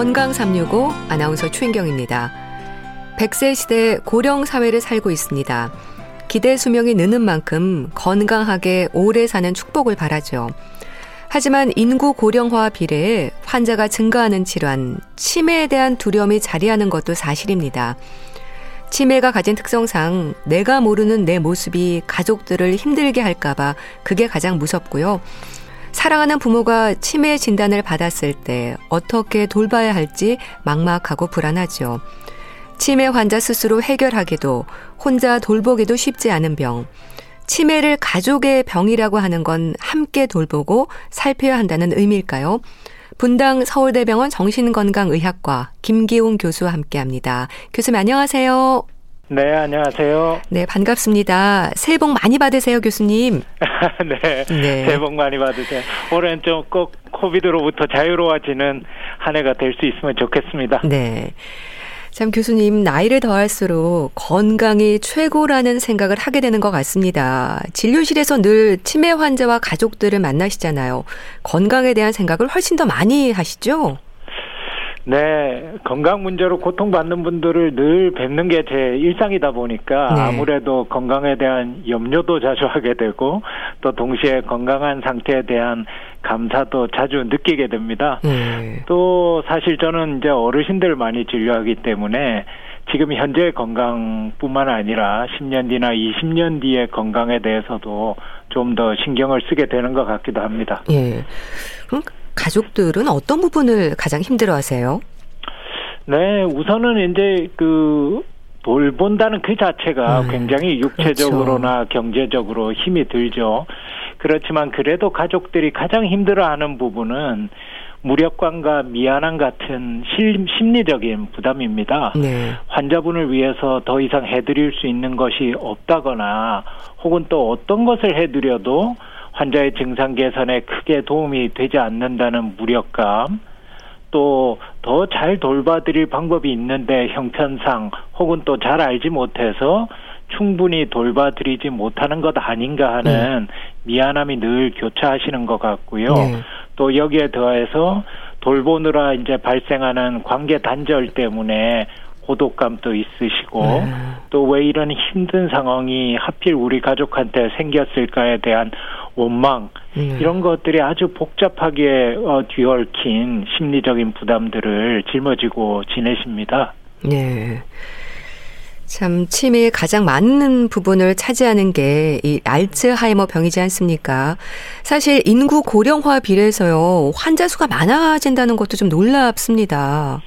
건강 365 아나운서 최인경입니다. 100세 시대 고령 사회를 살고 있습니다. 기대 수명이 느는 만큼 건강하게 오래 사는 축복을 바라죠. 하지만 인구 고령화와 비례해 환자가 증가하는 질환, 치매에 대한 두려움이 자리하는 것도 사실입니다. 치매가 가진 특성상 내가 모르는 내 모습이 가족들을 힘들게 할까봐 그게 가장 무섭고요. 사랑하는 부모가 치매 진단을 받았을 때 어떻게 돌봐야 할지 막막하고 불안하죠. 치매 환자 스스로 해결하기도 혼자 돌보기도 쉽지 않은 병. 치매를 가족의 병이라고 하는 건 함께 돌보고 살펴야 한다는 의미일까요? 분당 서울대병원 정신건강의학과 김기웅 교수와 함께 합니다. 교수님 안녕하세요. 네, 안녕하세요. 네, 반갑습니다. 새해 복 많이 받으세요, 교수님. 네, 네, 새해 복 많이 받으세요. 올해는 좀 꼭 코비드로부터 자유로워지는 한 해가 될 수 있으면 좋겠습니다. 네. 참 교수님 나이를 더할수록 건강이 최고라는 생각을 하게 되는 것 같습니다. 진료실에서 늘 치매 환자와 가족들을 만나시잖아요. 건강에 대한 생각을 훨씬 더 많이 하시죠? 네, 건강 문제로 고통받는 분들을 늘 뵙는 게 제 일상이다 보니까 네. 아무래도 건강에 대한 염려도 자주 하게 되고 또 동시에 건강한 상태에 대한 감사도 자주 느끼게 됩니다. 네. 또 사실 저는 이제 어르신들 많이 진료하기 때문에 지금 현재 건강뿐만 아니라 10년 뒤나 20년 뒤의 건강에 대해서도 좀 더 신경을 쓰게 되는 것 같기도 합니다. 예. 가족들은 어떤 부분을 가장 힘들어 하세요? 네, 우선은 이제 그 돌본다는 그 자체가 음, 굉장히 육체적으로나 그렇죠. 경제적으로 힘이 들죠. 그렇지만 그래도 가족들이 가장 힘들어하는 부분은 무력감과 미안함 같은 심리적인 부담입니다. 네. 환자분을 위해서 더 이상 해드릴 수 있는 것이 없다거나 혹은 또 어떤 것을 해드려도 환자의 증상 개선에 크게 도움이 되지 않는다는 무력감, 또 더 잘 돌봐드릴 방법이 있는데 형편상 혹은 또 잘 알지 못해서 충분히 돌봐드리지 못하는 것 아닌가 하는 네. 미안함이 늘 교차하시는 것 같고요. 네. 또 여기에 더해서 돌보느라 이제 발생하는 관계 단절 때문에 고독감도 있으시고 네. 또왜 이런 힘든 상황이 하필 우리 가족한테 생겼을까에 대한 원망 네. 이런 것들이 아주 복잡하게 어, 뒤얽힌 심리적인 부담들을 짊어지고 지내십니다. 네. 참 치매의 가장 많은 부분을 차지하는 게 이 알츠하이머 병이지 않습니까? 사실 인구 고령화 비례해서요 환자 수가 많아진다는 것도 좀 놀랍습니다.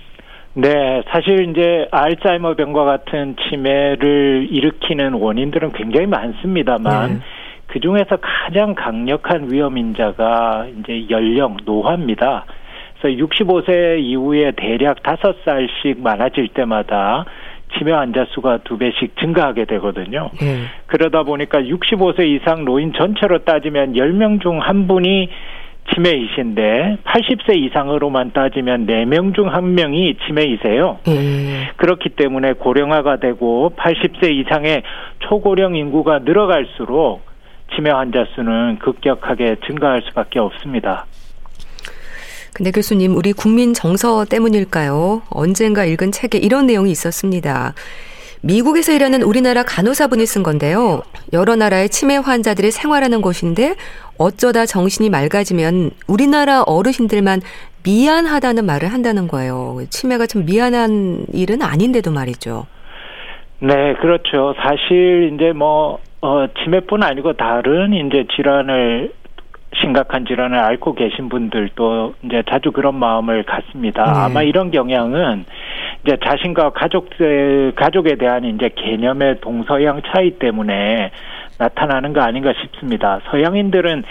네, 사실 이제 알츠하이머 병과 같은 치매를 일으키는 원인들은 굉장히 많습니다만 네. 그 중에서 가장 강력한 위험 인자가 이제 연령 노화입니다. 그래서 65세 이후에 대략 5살씩 많아질 때마다 치매 환자 수가 두 배씩 증가하게 되거든요. 네. 그러다 보니까 65세 이상 노인 전체로 따지면 10명 중 한 분이 치매이신데 80세 이상으로만 따지면 4명 중 1명이 치매이세요. 음. 그렇기 때문에 고령화가 되고 80세 이상의 초고령 인구가 늘어갈수록 치매 환자 수는 급격하게 증가할 수밖에 없습니다. 근데 교수님, 우리 국민 정서 때문일까요? 언젠가 읽은 책에 이런 내용이 있었습니다. 미국에서 일하는 우리나라 간호사분이 쓴 건데요. 여러 나라의 치매 환자들이 생활하는 곳인데 어쩌다 정신이 맑아지면 우리나라 어르신들만 미안하다는 말을 한다는 거예요. 치매가 좀 미안한 일은 아닌데도 말이죠. 네, 그렇죠. 사실 이제 뭐 어, 치매뿐 아니고 다른 이제 질환을 심각한 질환을 앓고 계신 분들도 이제 자주 그런 마음을 갖습니다. 네. 아마 이런 경향은 이제 자신과 가족들 가족에 대한 이제 개념의 동서양 차이 때문에 나타나는 거 아닌가 싶습니다. 서양인들은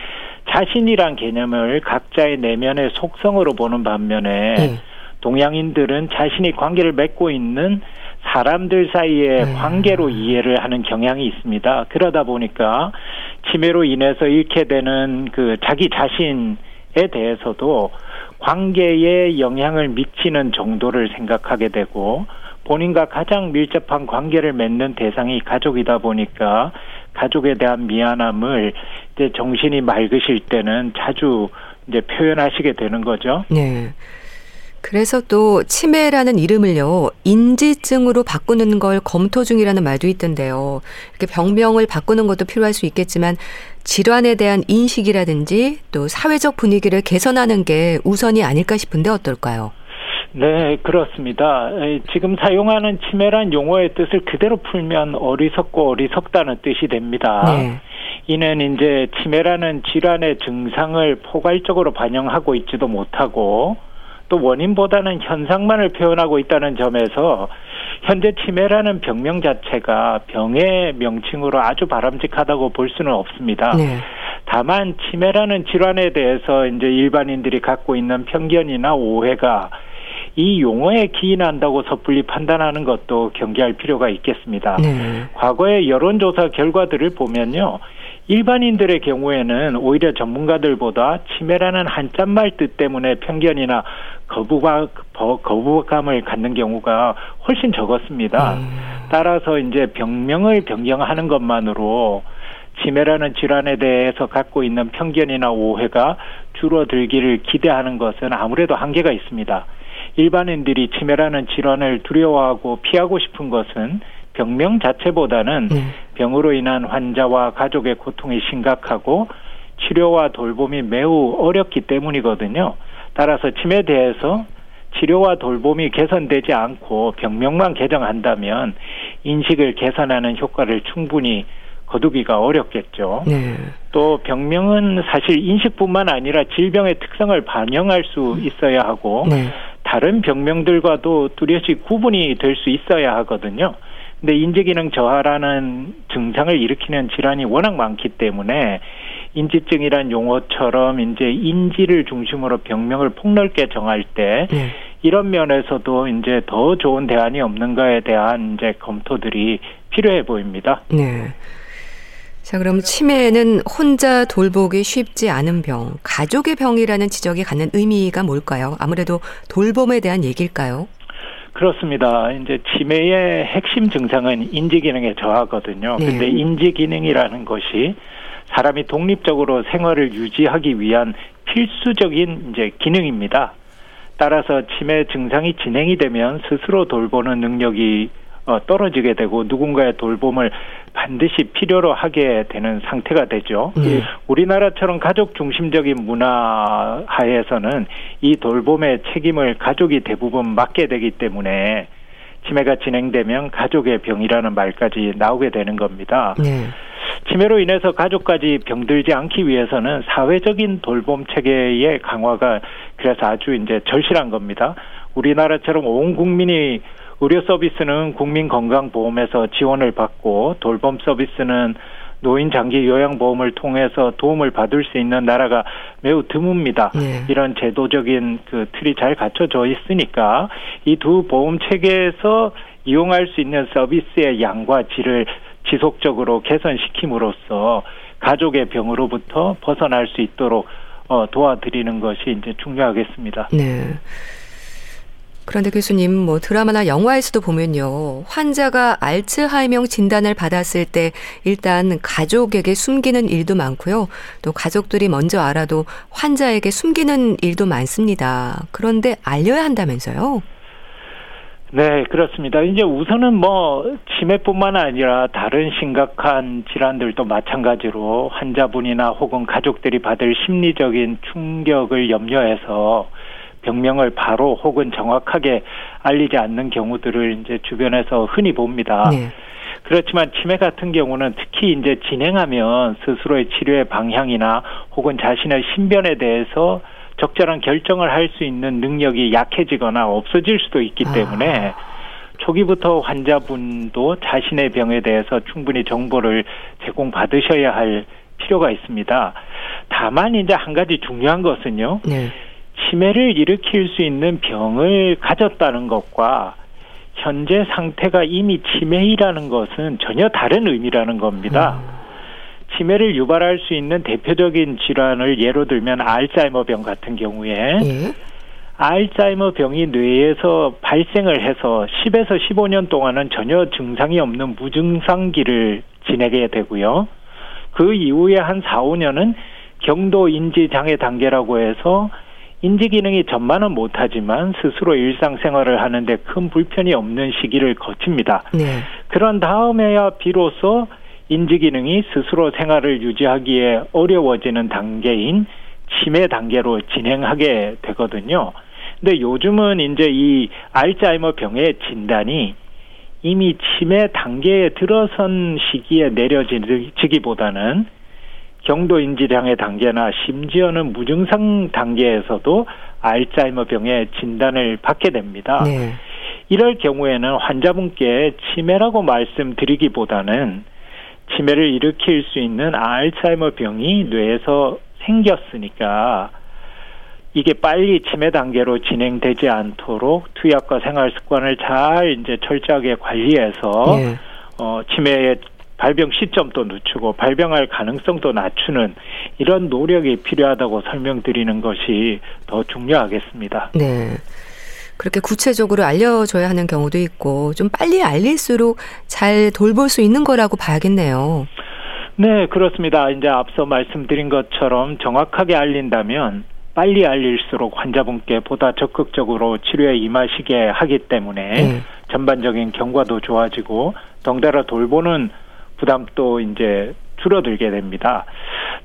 자신이란 개념을 각자의 내면의 속성으로 보는 반면에 네. 동양인들은 자신이 관계를 맺고 있는 사람들 사이의 네. 관계로 이해를 하는 경향이 있습니다. 그러다 보니까 치매로 인해서 잃게 되는 그 자기 자신에 대해서도 관계에 영향을 미치는 정도를 생각하게 되고 본인과 가장 밀접한 관계를 맺는 대상이 가족이다 보니까 가족에 대한 미안함을 이제 정신이 맑으실 때는 자주 이제 표현하시게 되는 거죠. 네. 그래서 또 치매라는 이름을요 인지증으로 바꾸는 걸 검토 중이라는 말도 있던데요. 이렇게 병명을 바꾸는 것도 필요할 수 있겠지만 질환에 대한 인식이라든지 또 사회적 분위기를 개선하는 게 우선이 아닐까 싶은데 어떨까요? 네, 그렇습니다. 지금 사용하는 치매란 용어의 뜻을 그대로 풀면 어리석고 어리석다는 뜻이 됩니다. 네. 이는 이제 치매라는 질환의 증상을 포괄적으로 반영하고 있지도 못하고 또 원인보다는 현상만을 표현하고 있다는 점에서 현재 치매라는 병명 자체가 병의 명칭으로 아주 바람직하다고 볼 수는 없습니다. 네. 다만 치매라는 질환에 대해서 이제 일반인들이 갖고 있는 편견이나 오해가 이 용어에 기인한다고 섣불리 판단하는 것도 경계할 필요가 있겠습니다. 네. 과거의 여론조사 결과들을 보면요. 일반인들의 경우에는 오히려 전문가들보다 치매라는 한자말 뜻 때문에 편견이나 거부감, 거부감을 갖는 경우가 훨씬 적었습니다. 음. 따라서 이제 병명을 변경하는 것만으로 치매라는 질환에 대해서 갖고 있는 편견이나 오해가 줄어들기를 기대하는 것은 아무래도 한계가 있습니다. 일반인들이 치매라는 질환을 두려워하고 피하고 싶은 것은 병명 자체보다는 네. 병으로 인한 환자와 가족의 고통이 심각하고 치료와 돌봄이 매우 어렵기 때문이거든요. 따라서 치매에 대해서 치료와 돌봄이 개선되지 않고 병명만 개정한다면 인식을 개선하는 효과를 충분히 거두기가 어렵겠죠. 네. 또 병명은 사실 인식뿐만 아니라 질병의 특성을 반영할 수 있어야 하고 네. 다른 병명들과도 뚜렷이 구분이 될 수 있어야 하거든요. 근데 인지기능 저하라는 증상을 일으키는 질환이 워낙 많기 때문에 인지증이란 용어처럼 이제 인지를 중심으로 병명을 폭넓게 정할 때 네. 이런 면에서도 이제 더 좋은 대안이 없는가에 대한 이제 검토들이 필요해 보입니다. 네. 자, 그럼 치매는 혼자 돌보기 쉽지 않은 병, 가족의 병이라는 지적이 갖는 의미가 뭘까요? 아무래도 돌봄에 대한 얘기일까요? 그렇습니다. 이제 치매의 핵심 증상은 인지 기능의 저하거든요. 네. 근데 인지 기능이라는 것이 사람이 독립적으로 생활을 유지하기 위한 필수적인 이제 기능입니다. 따라서 치매 증상이 진행이 되면 스스로 돌보는 능력이 어, 떨어지게 되고 누군가의 돌봄을 반드시 필요로 하게 되는 상태가 되죠. 네. 우리나라처럼 가족 중심적인 문화 하에서는 이 돌봄의 책임을 가족이 대부분 맡게 되기 때문에 치매가 진행되면 가족의 병이라는 말까지 나오게 되는 겁니다. 네. 치매로 인해서 가족까지 병들지 않기 위해서는 사회적인 돌봄 체계의 강화가 그래서 아주 이제 절실한 겁니다. 우리나라처럼 온 국민이 의료 서비스는 국민건강보험에서 지원을 받고 돌봄 서비스는 노인 장기 요양보험을 통해서 도움을 받을 수 있는 나라가 매우 드뭅니다. 네. 이런 제도적인 그 틀이 잘 갖춰져 있으니까 이 두 보험 체계에서 이용할 수 있는 서비스의 양과 질을 지속적으로 개선시킴으로써 가족의 병으로부터 벗어날 수 있도록 어, 도와드리는 것이 이제 중요하겠습니다. 네. 그런데 교수님, 뭐 드라마나 영화에서도 보면요. 환자가 알츠하이머 진단을 받았을 때 일단 가족에게 숨기는 일도 많고요. 또 가족들이 먼저 알아도 환자에게 숨기는 일도 많습니다. 그런데 알려야 한다면서요? 네, 그렇습니다. 이제 우선은 뭐 치매뿐만 아니라 다른 심각한 질환들도 마찬가지로 환자분이나 혹은 가족들이 받을 심리적인 충격을 염려해서 병명을 바로 혹은 정확하게 알리지 않는 경우들을 이제 주변에서 흔히 봅니다. 네. 그렇지만 치매 같은 경우는 특히 이제 진행하면 스스로의 치료의 방향이나 혹은 자신의 신변에 대해서 적절한 결정을 할 수 있는 능력이 약해지거나 없어질 수도 있기 아. 때문에 아. 초기부터 환자분도 자신의 병에 대해서 충분히 정보를 제공받으셔야 할 필요가 있습니다. 다만 이제 한 가지 중요한 것은요. 네. 치매를 일으킬 수 있는 병을 가졌다는 것과 현재 상태가 이미 치매이라는 것은 전혀 다른 의미라는 겁니다. 음. 치매를 유발할 수 있는 대표적인 질환을 예로 들면 알츠하이머병 같은 경우에 예? 알츠하이머 병이 뇌에서 발생을 해서 10에서 15년 동안은 전혀 증상이 없는 무증상기를 지내게 되고요. 그 이후에 한 4, 5년은 경도 인지 장애 단계라고 해서 인지 기능이 전만은 못하지만 스스로 일상생활을 하는데 큰 불편이 없는 시기를 거칩니다. 네. 그런 다음에야 비로소 인지 기능이 스스로 생활을 유지하기에 어려워지는 단계인 치매 단계로 진행하게 되거든요. 근데 요즘은 이제 이 알츠하이머 병의 진단이 이미 치매 단계에 들어선 시기에 내려지기보다는 경도 인지량의 단계나 심지어는 무증상 단계에서도 알츠하이머 병의 진단을 받게 됩니다. 네. 이럴 경우에는 환자분께 치매라고 말씀드리기보다는 치매를 일으킬 수 있는 알츠하이머 병이 뇌에서 생겼으니까 이게 빨리 치매 단계로 진행되지 않도록 투약과 생활 습관을 잘 이제 철저하게 관리해서 네. 어 치매의 발병 시점도 늦추고 발병할 가능성도 낮추는 이런 노력이 필요하다고 설명드리는 것이 더 중요하겠습니다. 네. 그렇게 구체적으로 알려줘야 하는 경우도 있고 좀 빨리 알릴수록 잘 돌볼 수 있는 거라고 봐야겠네요. 네, 그렇습니다. 이제 앞서 말씀드린 것처럼 정확하게 알린다면 빨리 알릴수록 환자분께 보다 적극적으로 치료에 임하시게 하기 때문에 네. 전반적인 경과도 좋아지고 덩달아 돌보는 부담도 이제 줄어들게 됩니다.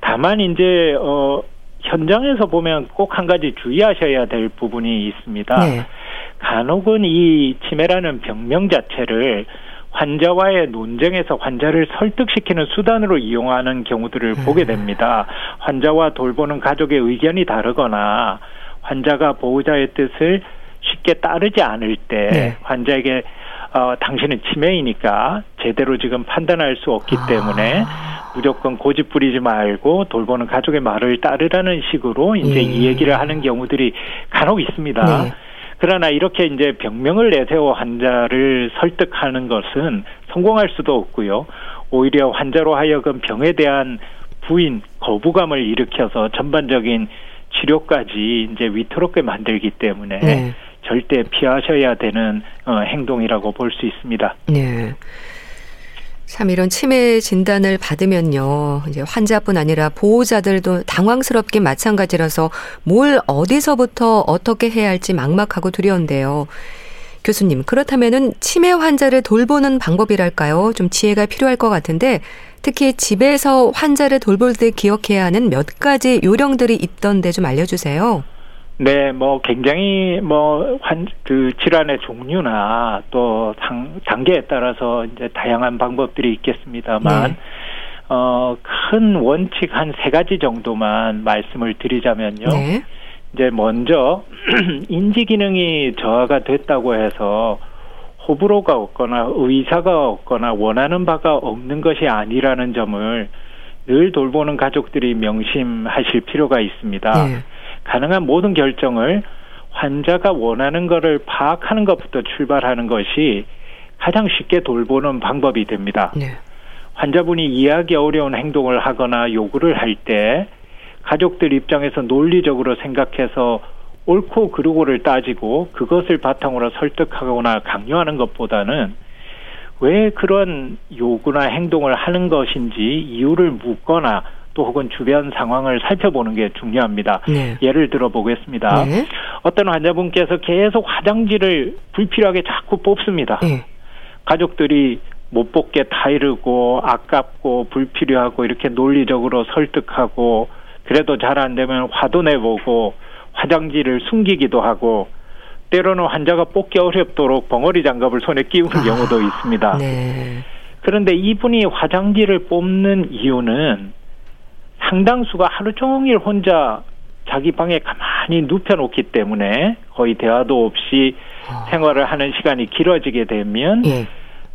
다만 이제 어 현장에서 보면 꼭 한 가지 주의하셔야 될 부분이 있습니다. 네. 간혹은 이 치매라는 병명 자체를 환자와의 논쟁에서 환자를 설득시키는 수단으로 이용하는 경우들을 음. 보게 됩니다. 환자와 돌보는 가족의 의견이 다르거나 환자가 보호자의 뜻을 쉽게 따르지 않을 때 네. 환자에게 어, 당신은 치매이니까 제대로 지금 판단할 수 없기 아. 때문에 무조건 고집 부리지 말고 돌보는 가족의 말을 따르라는 식으로 이제 예. 이 얘기를 하는 경우들이 간혹 있습니다. 네. 그러나 이렇게 이제 병명을 내세워 환자를 설득하는 것은 성공할 수도 없고요. 오히려 환자로 하여금 병에 대한 부인, 거부감을 일으켜서 전반적인 치료까지 이제 위태롭게 만들기 때문에 네. 절대 피하셔야 되는 어, 행동이라고 볼 수 있습니다. 네. 참 이런 치매 진단을 받으면요. 이제 환자뿐 아니라 보호자들도 당황스럽게 마찬가지라서 뭘 어디서부터 어떻게 해야 할지 막막하고 두려운데요. 교수님, 그렇다면은 치매 환자를 돌보는 방법이랄까요? 좀 지혜가 필요할 것 같은데 특히 집에서 환자를 돌볼 때 기억해야 하는 몇 가지 요령들이 있던데 좀 알려주세요. 네, 뭐 굉장히 뭐 환 그 질환의 종류나 또 당, 단계에 따라서 이제 다양한 방법들이 있겠습니다만 네. 어큰 원칙 한 세 가지 정도만 말씀을 드리자면요. 네. 이제 먼저 인지 기능이 저하가 됐다고 해서 호불호가 없거나 의사가 없거나 원하는 바가 없는 것이 아니라는 점을 늘 돌보는 가족들이 명심하실 필요가 있습니다. 네. 가능한 모든 결정을 환자가 원하는 것을 파악하는 것부터 출발하는 것이 가장 쉽게 돌보는 방법이 됩니다. 네. 환자분이 이해하기 어려운 행동을 하거나 요구를 할 때 가족들 입장에서 논리적으로 생각해서 옳고 그르고를 따지고 그것을 바탕으로 설득하거나 강요하는 것보다는 왜 그런 요구나 행동을 하는 것인지 이유를 묻거나 또 혹은 주변 상황을 살펴보는 게 중요합니다. 네. 예를 들어 보겠습니다. 네. 어떤 환자분께서 계속 화장지를 불필요하게 자꾸 뽑습니다. 네. 가족들이 못 뽑게 타이르고 아깝고 불필요하고 이렇게 논리적으로 설득하고 그래도 잘 안 되면 화도 내보고 화장지를 숨기기도 하고 때로는 환자가 뽑기 어렵도록 벙어리 장갑을 손에 끼우는 아, 경우도 있습니다. 네. 그런데 이분이 화장지를 뽑는 이유는 상당수가 하루 종일 혼자 자기 방에 가만히 눕혀놓기 때문에 거의 대화도 없이 아. 생활을 하는 시간이 길어지게 되면 예.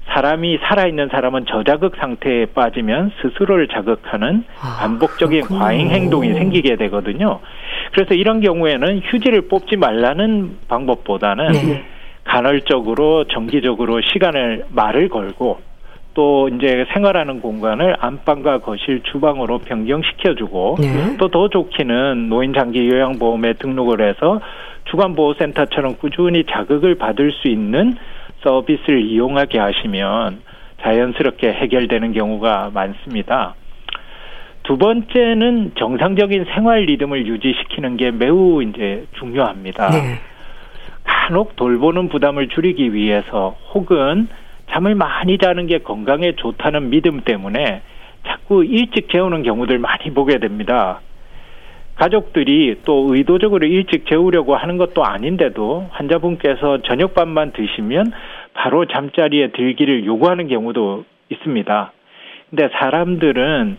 사람이 살아있는 사람은 저자극 상태에 빠지면 스스로를 자극하는 아, 반복적인 아, 과잉 행동이 생기게 되거든요. 그래서 이런 경우에는 휴지를 뽑지 말라는 방법보다는 네. 간헐적으로 정기적으로 시간을 말을 걸고 또 이제 생활하는 공간을 안방과 거실, 주방으로 변경시켜주고 네. 또더 좋기는 노인 장기 요양보험에 등록을 해서 주간보호센터처럼 꾸준히 자극을 받을 수 있는 서비스를 이용하게 하시면 자연스럽게 해결되는 경우가 많습니다. 두 번째는 정상적인 생활 리듬을 유지시키는 게 매우 이제 중요합니다. 네. 간혹 돌보는 부담을 줄이기 위해서 혹은 잠을 많이 자는 게 건강에 좋다는 믿음 때문에 자꾸 일찍 재우는 경우들 많이 보게 됩니다. 가족들이 또 의도적으로 일찍 재우려고 하는 것도 아닌데도 환자분께서 저녁밥만 드시면 바로 잠자리에 들기를 요구하는 경우도 있습니다. 근데 사람들은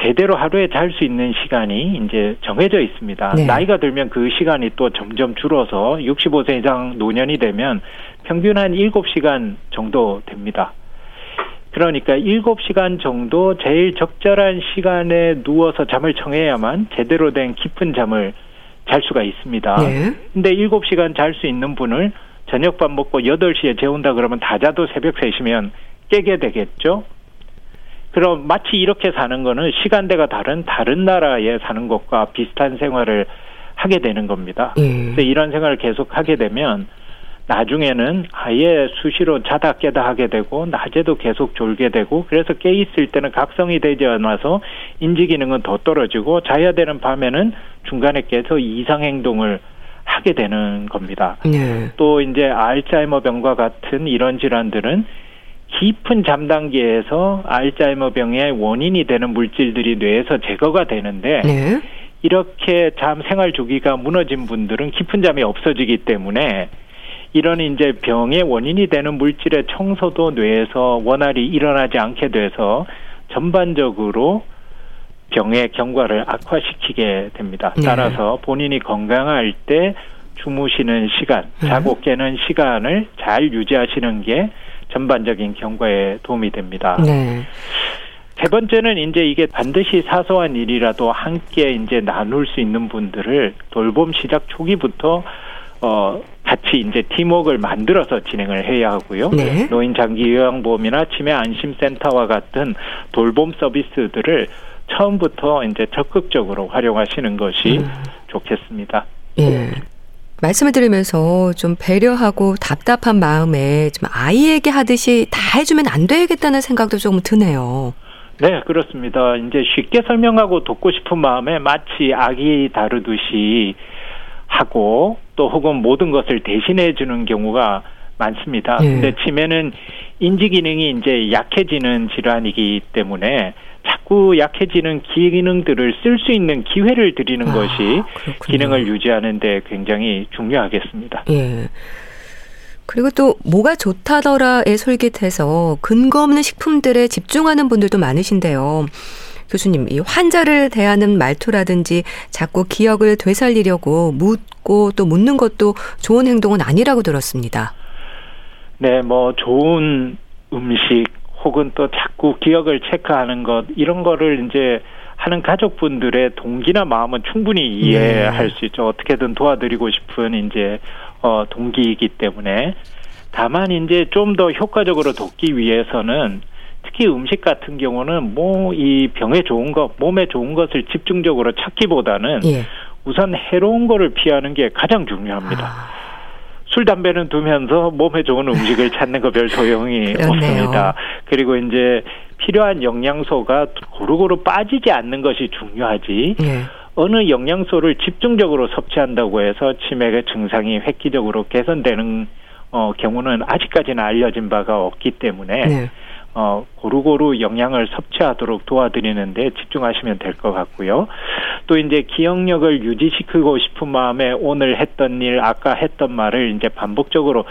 제대로 하루에 잘 수 있는 시간이 이제 정해져 있습니다. 네. 나이가 들면 그 시간이 또 점점 줄어서 65세 이상 노년이 되면 평균 한 7시간 정도 됩니다. 그러니까 7시간 정도 제일 적절한 시간에 누워서 잠을 청해야만 제대로 된 깊은 잠을 잘 수가 있습니다. 네. 근데 7시간 잘 수 있는 분을 저녁밥 먹고 8시에 재운다 그러면 다 자도 새벽 3시면 깨게 되겠죠? 그럼 마치 이렇게 사는 거는 시간대가 다른 다른 나라에 사는 것과 비슷한 생활을 하게 되는 겁니다. 음. 그래서 이런 생활을 계속 하게 되면 나중에는 아예 수시로 자다 깨다 하게 되고 낮에도 계속 졸게 되고 그래서 깨 있을 때는 각성이 되지 않아서 인지 기능은 더 떨어지고 자야 되는 밤에는 중간에 깨서 이상 행동을 하게 되는 겁니다. 네. 또 이제 알츠하이머병과 같은 이런 질환들은 깊은 잠 단계에서 알츠하이머병의 원인이 되는 물질들이 뇌에서 제거가 되는데 네. 이렇게 잠 생활 주기가 무너진 분들은 깊은 잠이 없어지기 때문에 이런 이제 병의 원인이 되는 물질의 청소도 뇌에서 원활히 일어나지 않게 돼서 전반적으로 병의 경과를 악화시키게 됩니다. 네. 따라서 본인이 건강할 때 주무시는 시간, 네. 자고 깨는 시간을 잘 유지하시는 게 전반적인 경과에 도움이 됩니다. 네. 세 번째는 이제 이게 반드시 사소한 일이라도 함께 이제 나눌 수 있는 분들을 돌봄 시작 초기부터 어 같이 이제 팀워크를 만들어서 진행을 해야 하고요. 네. 노인 장기 요양보험이나 치매 안심센터와 같은 돌봄 서비스들을 처음부터 이제 적극적으로 활용하시는 것이 음. 좋겠습니다. 예. 말씀을 들으면서 좀 배려하고 답답한 마음에 좀 아이에게 하듯이 다 해주면 안 되겠다는 생각도 조금 드네요. 네, 그렇습니다. 이제 쉽게 설명하고 돕고 싶은 마음에 마치 아기 다루듯이 하고 또 혹은 모든 것을 대신해 주는 경우가 많습니다. 네. 근데 치매는 인지 기능이 이제 약해지는 질환이기 때문에 자꾸 약해지는 기능들을 쓸 수 있는 기회를 드리는 아, 것이 그렇군요. 기능을 유지하는데 굉장히 중요하겠습니다. 예. 그리고 또 뭐가 좋다더라에 솔깃해서 근거 없는 식품들에 집중하는 분들도 많으신데요. 교수님, 이 환자를 대하는 말투라든지 자꾸 기억을 되살리려고 묻고 또 묻는 것도 좋은 행동은 아니라고 들었습니다. 네, 뭐 좋은 음식 혹은 또 자꾸 기억을 체크하는 것 이런 거를 이제 하는 가족분들의 동기나 마음은 충분히 이해할 네. 수 있죠. 어떻게든 도와드리고 싶은 이제 어 동기이기 때문에 다만 이제 좀 더 효과적으로 돕기 위해서는 특히 음식 같은 경우는 뭐 이 병에 좋은 것, 몸에 좋은 것을 집중적으로 찾기보다는 예. 우선 해로운 거를 피하는 게 가장 중요합니다. 아. 술 담배는 두면서 몸에 좋은 음식을 찾는 거 별 소용이 없습니다. 그리고 이제 필요한 영양소가 고루고루 빠지지 않는 것이 중요하지. 네. 어느 영양소를 집중적으로 섭취한다고 해서 치매의 증상이 획기적으로 개선되는 어, 경우는 아직까지는 알려진 바가 없기 때문에 네. 어, 고루고루 영양을 섭취하도록 도와드리는데 집중하시면 될 것 같고요. 또 이제 기억력을 유지시키고 싶은 마음에 오늘 했던 일, 아까 했던 말을 이제 반복적으로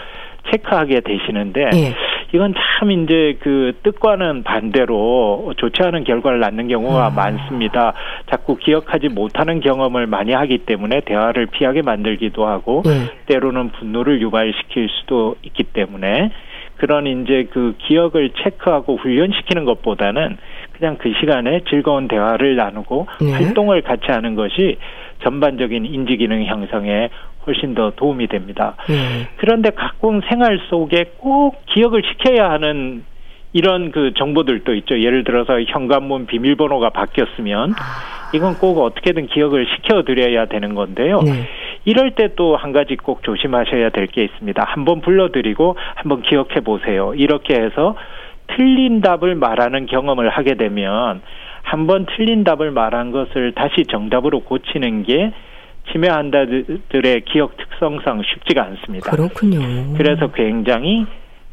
체크하게 되시는데 예. 이건 참 이제 그 뜻과는 반대로 좋지 않은 결과를 낳는 경우가 아. 많습니다. 자꾸 기억하지 못하는 경험을 많이 하기 때문에 대화를 피하게 만들기도 하고 예. 때로는 분노를 유발시킬 수도 있기 때문에 그런 이제 그 기억을 체크하고 훈련시키는 것보다는 그냥 그 시간에 즐거운 대화를 나누고 네. 활동을 같이 하는 것이 전반적인 인지 기능 형성에 훨씬 더 도움이 됩니다. 네. 그런데 가끔 생활 속에 꼭 기억을 시켜야 하는 이런 그 정보들도 있죠. 예를 들어서 현관문 비밀번호가 바뀌었으면 아. 이건 꼭 어떻게든 기억을 시켜드려야 되는 건데요. 네. 이럴 때 또 한 가지 꼭 조심하셔야 될 게 있습니다. 한번 불러드리고 한번 기억해 보세요. 이렇게 해서 틀린 답을 말하는 경험을 하게 되면 한번 틀린 답을 말한 것을 다시 정답으로 고치는 게 치매 환자들의 기억 특성상 쉽지가 않습니다. 그렇군요. 그래서 굉장히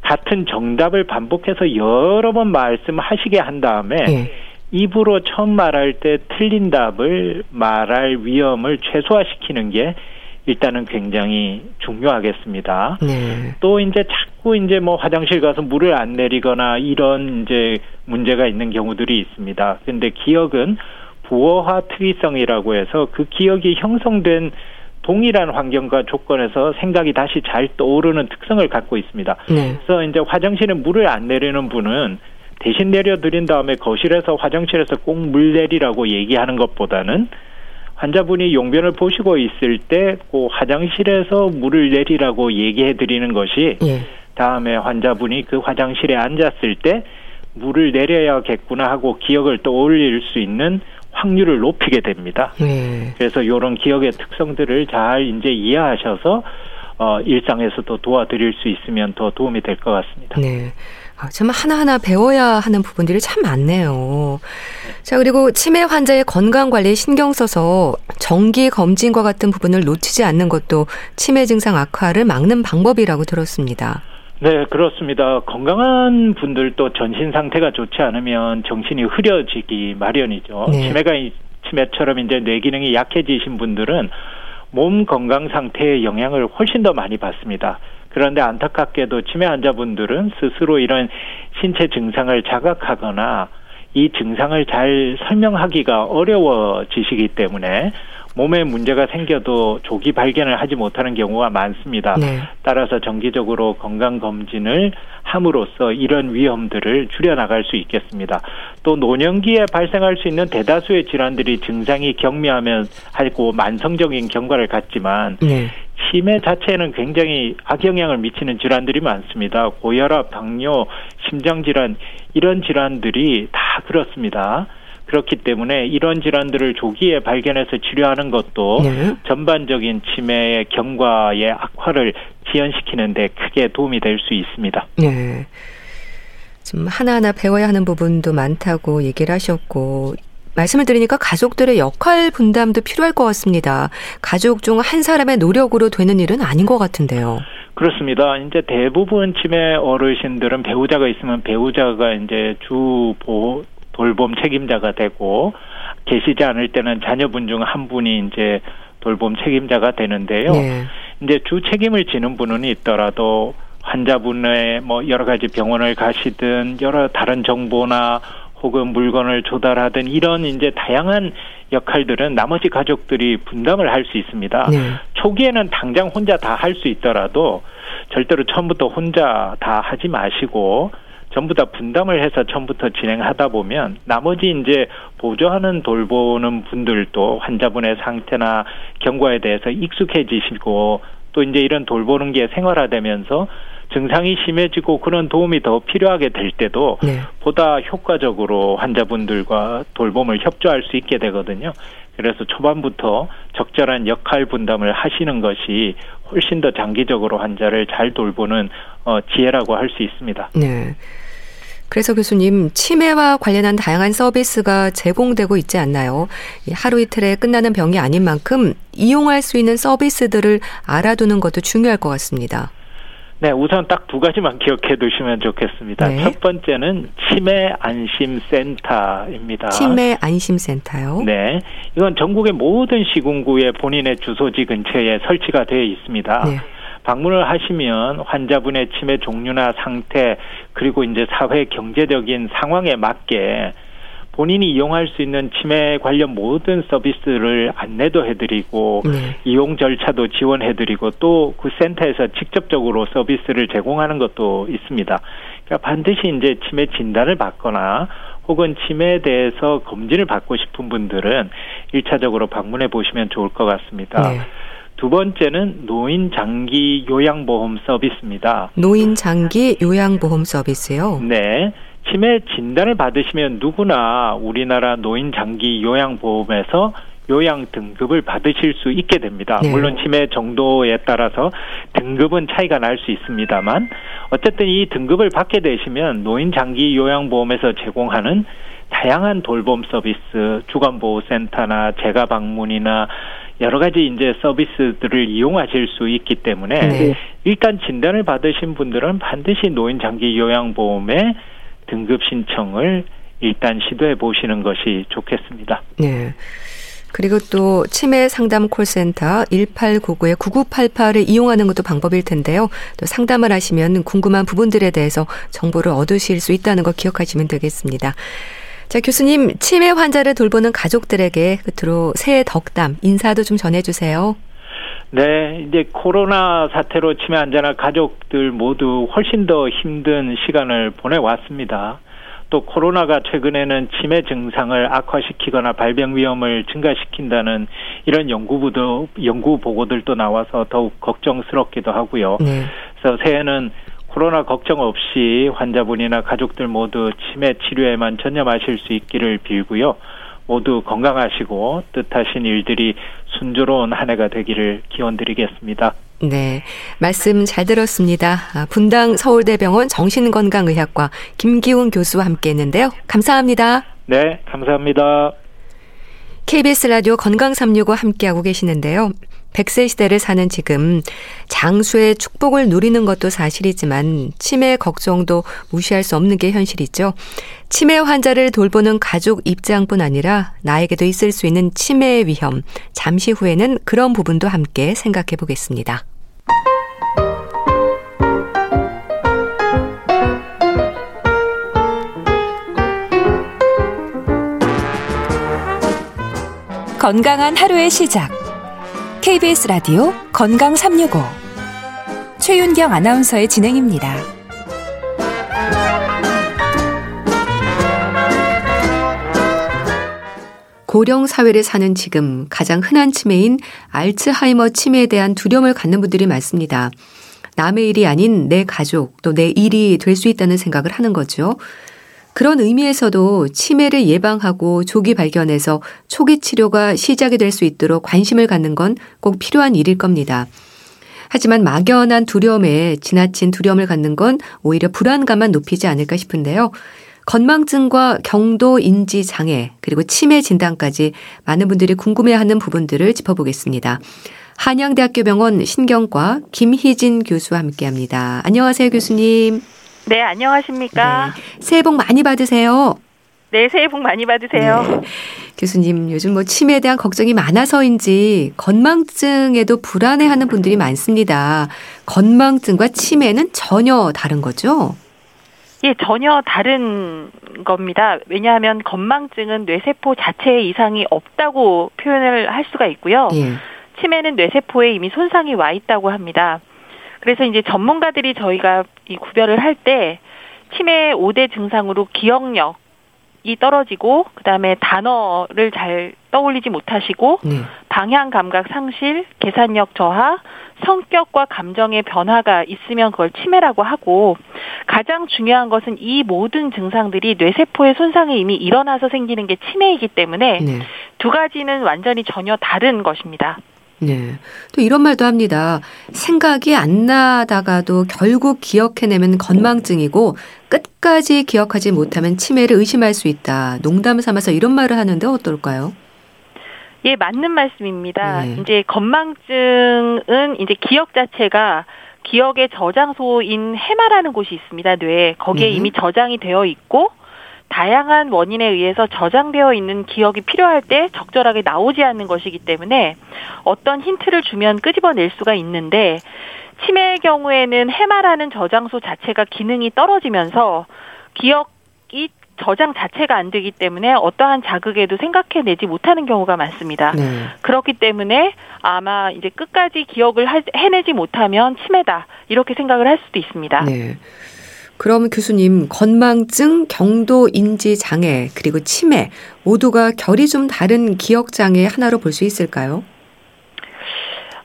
같은 정답을 반복해서 여러 번 말씀하시게 한 다음에 예. 입으로 처음 말할 때 틀린 답을 말할 위험을 최소화시키는 게 일단은 굉장히 중요하겠습니다. 네. 또 이제 자꾸 이제 뭐 화장실 가서 물을 안 내리거나 이런 이제 문제가 있는 경우들이 있습니다. 근데 기억은 부어화 특이성이라고 해서 그 기억이 형성된 동일한 환경과 조건에서 생각이 다시 잘 떠오르는 특성을 갖고 있습니다. 네. 그래서 이제 화장실에 물을 안 내리는 분은 대신 내려드린 다음에 거실에서 화장실에서 꼭 물 내리라고 얘기하는 것보다는 환자분이 용변을 보시고 있을 때그 화장실에서 물을 내리라고 얘기해 드리는 것이 예. 다음에 환자분이 그 화장실에 앉았을 때 물을 내려야겠구나 하고 기억을 떠올릴 수 있는 확률을 높이게 됩니다. 예. 그래서 이런 기억의 특성들을 잘 이제 이해하셔서 어, 일상에서도 도와드릴 수 있으면 더 도움이 될 것 같습니다. 네. 아, 참 하나하나 배워야 하는 부분들이 참 많네요. 자, 그리고 치매 환자의 건강 관리에 신경 써서 정기 검진과 같은 부분을 놓치지 않는 것도 치매 증상 악화를 막는 방법이라고 들었습니다. 네, 그렇습니다. 건강한 분들도 전신 상태가 좋지 않으면 정신이 흐려지기 마련이죠. 네. 치매가 치매처럼 이제 뇌 기능이 약해지신 분들은 몸 건강 상태에 영향을 훨씬 더 많이 받습니다. 그런데 안타깝게도 치매 환자분들은 스스로 이런 신체 증상을 자각하거나 이 증상을 잘 설명하기가 어려워지시기 때문에 몸에 문제가 생겨도 조기 발견을 하지 못하는 경우가 많습니다. 네. 따라서 정기적으로 건강 검진을 함으로써 이런 위험들을 줄여나갈 수 있겠습니다. 또 노년기에 발생할 수 있는 대다수의 질환들이 증상이 경미하면 하고 만성적인 경과를 갖지만 네. 치매 자체는 굉장히 악영향을 미치는 질환들이 많습니다. 고혈압, 당뇨, 심장질환 이런 질환들이 다 그렇습니다. 그렇기 때문에 이런 질환들을 조기에 발견해서 치료하는 것도 네. 전반적인 치매의 경과의 악화를 지연시키는 데 크게 도움이 될 수 있습니다. 네. 좀 하나하나 배워야 하는 부분도 많다고 얘기를 하셨고 말씀을 드리니까 가족들의 역할 분담도 필요할 것 같습니다. 가족 중 한 사람의 노력으로 되는 일은 아닌 것 같은데요. 그렇습니다. 이제 대부분 치매 어르신들은 배우자가 있으면 배우자가 이제 주 보호 돌봄 책임자가 되고 계시지 않을 때는 자녀분 중 한 분이 이제 돌봄 책임자가 되는데요. 네. 이제 주 책임을 지는 분은 있더라도 환자분의 뭐 여러 가지 병원을 가시든 여러 다른 정보나 혹은 물건을 조달하든 이런 이제 다양한 역할들은 나머지 가족들이 분담을 할 수 있습니다. 네. 초기에는 당장 혼자 다 할 수 있더라도 절대로 처음부터 혼자 다 하지 마시고 전부 다 분담을 해서 처음부터 진행하다 보면 나머지 이제 보조하는 돌보는 분들도 환자분의 상태나 경과에 대해서 익숙해지시고 또 이제 이런 돌보는 게 생활화되면서 증상이 심해지고 그런 도움이 더 필요하게 될 때도 네. 보다 효과적으로 환자분들과 돌봄을 협조할 수 있게 되거든요. 그래서 초반부터 적절한 역할 분담을 하시는 것이 훨씬 더 장기적으로 환자를 잘 돌보는 어, 지혜라고 할 수 있습니다. 네. 그래서 교수님, 치매와 관련한 다양한 서비스가 제공되고 있지 않나요? 하루 이틀에 끝나는 병이 아닌 만큼 이용할 수 있는 서비스들을 알아두는 것도 중요할 것 같습니다. 네, 우선 딱 두 가지만 기억해 두시면 좋겠습니다. 네. 첫 번째는 치매 안심센터입니다. 치매 안심센터요? 네. 이건 전국의 모든 시군구에 본인의 주소지 근처에 설치가 되어 있습니다. 네. 방문을 하시면 환자분의 치매 종류나 상태 그리고 이제 사회 경제적인 상황에 맞게 본인이 이용할 수 있는 치매 관련 모든 서비스를 안내도 해드리고 네. 이용 절차도 지원해드리고 또 그 센터에서 직접적으로 서비스를 제공하는 것도 있습니다. 그러니까 반드시 이제 치매 진단을 받거나 혹은 치매에 대해서 검진을 받고 싶은 분들은 일차적으로 방문해 보시면 좋을 것 같습니다. 네. 두 번째는 노인 장기 요양보험 서비스입니다. 노인 장기 요양보험 서비스요? 네. 치매 진단을 받으시면 누구나 우리나라 노인 장기 요양 보험에서 요양 등급을 받으실 수 있게 됩니다. 네. 물론 치매 정도에 따라서 등급은 차이가 날 수 있습니다만 어쨌든 이 등급을 받게 되시면 노인 장기 요양 보험에서 제공하는 다양한 돌봄 서비스, 주간 보호 센터나 재가 방문이나 여러 가지 이제 서비스들을 이용하실 수 있기 때문에 네. 일단 진단을 받으신 분들은 반드시 노인 장기 요양 보험에 등급 신청을 일단 시도해 보시는 것이 좋겠습니다. 네. 그리고 또 치매 상담 콜센터 1899에 9988을 이용하는 것도 방법일 텐데요. 또 상담을 하시면 궁금한 부분들에 대해서 정보를 얻으실 수 있다는 거 기억하시면 되겠습니다. 자, 교수님, 치매 환자를 돌보는 가족들에게 끝으로 새해 덕담, 인사도 좀 전해 주세요. 네, 이제 코로나 사태로 치매 환자나 가족들 모두 훨씬 더 힘든 시간을 보내왔습니다. 또 코로나가 최근에는 치매 증상을 악화시키거나 발병 위험을 증가시킨다는 이런 연구부도 연구 보고들도 나와서 더욱 걱정스럽기도 하고요. 네. 그래서 새해는 코로나 걱정 없이 환자분이나 가족들 모두 치매 치료에만 전념하실 수 있기를 빌고요. 모두 건강하시고 뜻하신 일들이 순조로운 한 해가 되기를 기원드리겠습니다. 네. 말씀 잘 들었습니다. 아, 분당 서울대병원 정신건강의학과 김기훈 교수와 함께 했는데요. 감사합니다. 네, 감사합니다. KBS 라디오 건강365 함께하고 계시는데요. 100세 시대를 사는 지금 장수의 축복을 누리는 것도 사실이지만 치매 걱정도 무시할 수 없는 게 현실이죠. 치매 환자를 돌보는 가족 입장뿐 아니라 나에게도 있을 수 있는 치매의 위험. 잠시 후에는 그런 부분도 함께 생각해 보겠습니다. 건강한 하루의 시작. KBS 라디오 건강 365. 최윤경 아나운서의 진행입니다. 고령 사회를 사는 지금 가장 흔한 치매인 알츠하이머 치매에 대한 두려움을 갖는 분들이 많습니다. 남의 일이 아닌 내 가족 또 내 일이 될 수 있다는 생각을 하는 거죠. 그런 의미에서도 치매를 예방하고 조기 발견해서 초기 치료가 시작이 될 수 있도록 관심을 갖는 건 꼭 필요한 일일 겁니다. 하지만 막연한 두려움에 지나친 두려움을 갖는 건 오히려 불안감만 높이지 않을까 싶은데요. 건망증과 경도 인지 장애 그리고 치매 진단까지 많은 분들이 궁금해하는 부분들을 짚어보겠습니다. 한양대학교 병원 신경과 김희진 교수와 함께합니다. 안녕하세요, 교수님. 네, 안녕하십니까? 네, 새해 복 많이 받으세요. 네, 새해 복 많이 받으세요. 네. 교수님, 요즘 뭐 치매에 대한 걱정이 많아서인지 건망증에도 불안해하는 분들이 많습니다. 건망증과 치매는 전혀 다른 거죠? 예, 전혀 다른 겁니다. 왜냐하면 건망증은 뇌세포 자체에 이상이 없다고 표현을 할 수가 있고요. 예. 치매는 뇌세포에 이미 손상이 와 있다고 합니다. 그래서 이제 전문가들이 저희가 이 구별을 할 때 치매 5대 증상으로 기억력, 이 떨어지고 그다음에 단어를 잘 떠올리지 못하시고 네. 방향 감각 상실, 계산력 저하, 성격과 감정의 변화가 있으면 그걸 치매라고 하고 가장 중요한 것은 이 모든 증상들이 뇌세포의 손상이 이미 일어나서 생기는 게 치매이기 때문에 네. 두 가지는 완전히 전혀 다른 것입니다. 네. 또 이런 말도 합니다. 생각이 안 나다가도 결국 기억해내면 건망증이고 끝까지 기억하지 못하면 치매를 의심할 수 있다. 농담 삼아서 이런 말을 하는데 어떨까요? 예, 맞는 말씀입니다. 네. 이제 건망증은 이제 기억 자체가 기억의 저장소인 해마라는 곳이 있습니다. 뇌에 거기에 네. 이미 저장이 되어 있고 다양한 원인에 의해서 저장되어 있는 기억이 필요할 때 적절하게 나오지 않는 것이기 때문에 어떤 힌트를 주면 끄집어낼 수가 있는데 치매의 경우에는 해마라는 저장소 자체가 기능이 떨어지면서 기억이 저장 자체가 안 되기 때문에 어떠한 자극에도 생각해내지 못하는 경우가 많습니다. 네. 그렇기 때문에 아마 이제 끝까지 기억을 해내지 못하면 치매다 이렇게 생각을 할 수도 있습니다. 네. 그럼 교수님, 건망증, 경도 인지 장애, 그리고 치매 모두가 결이 좀 다른 기억 장애 하나로 볼 수 있을까요?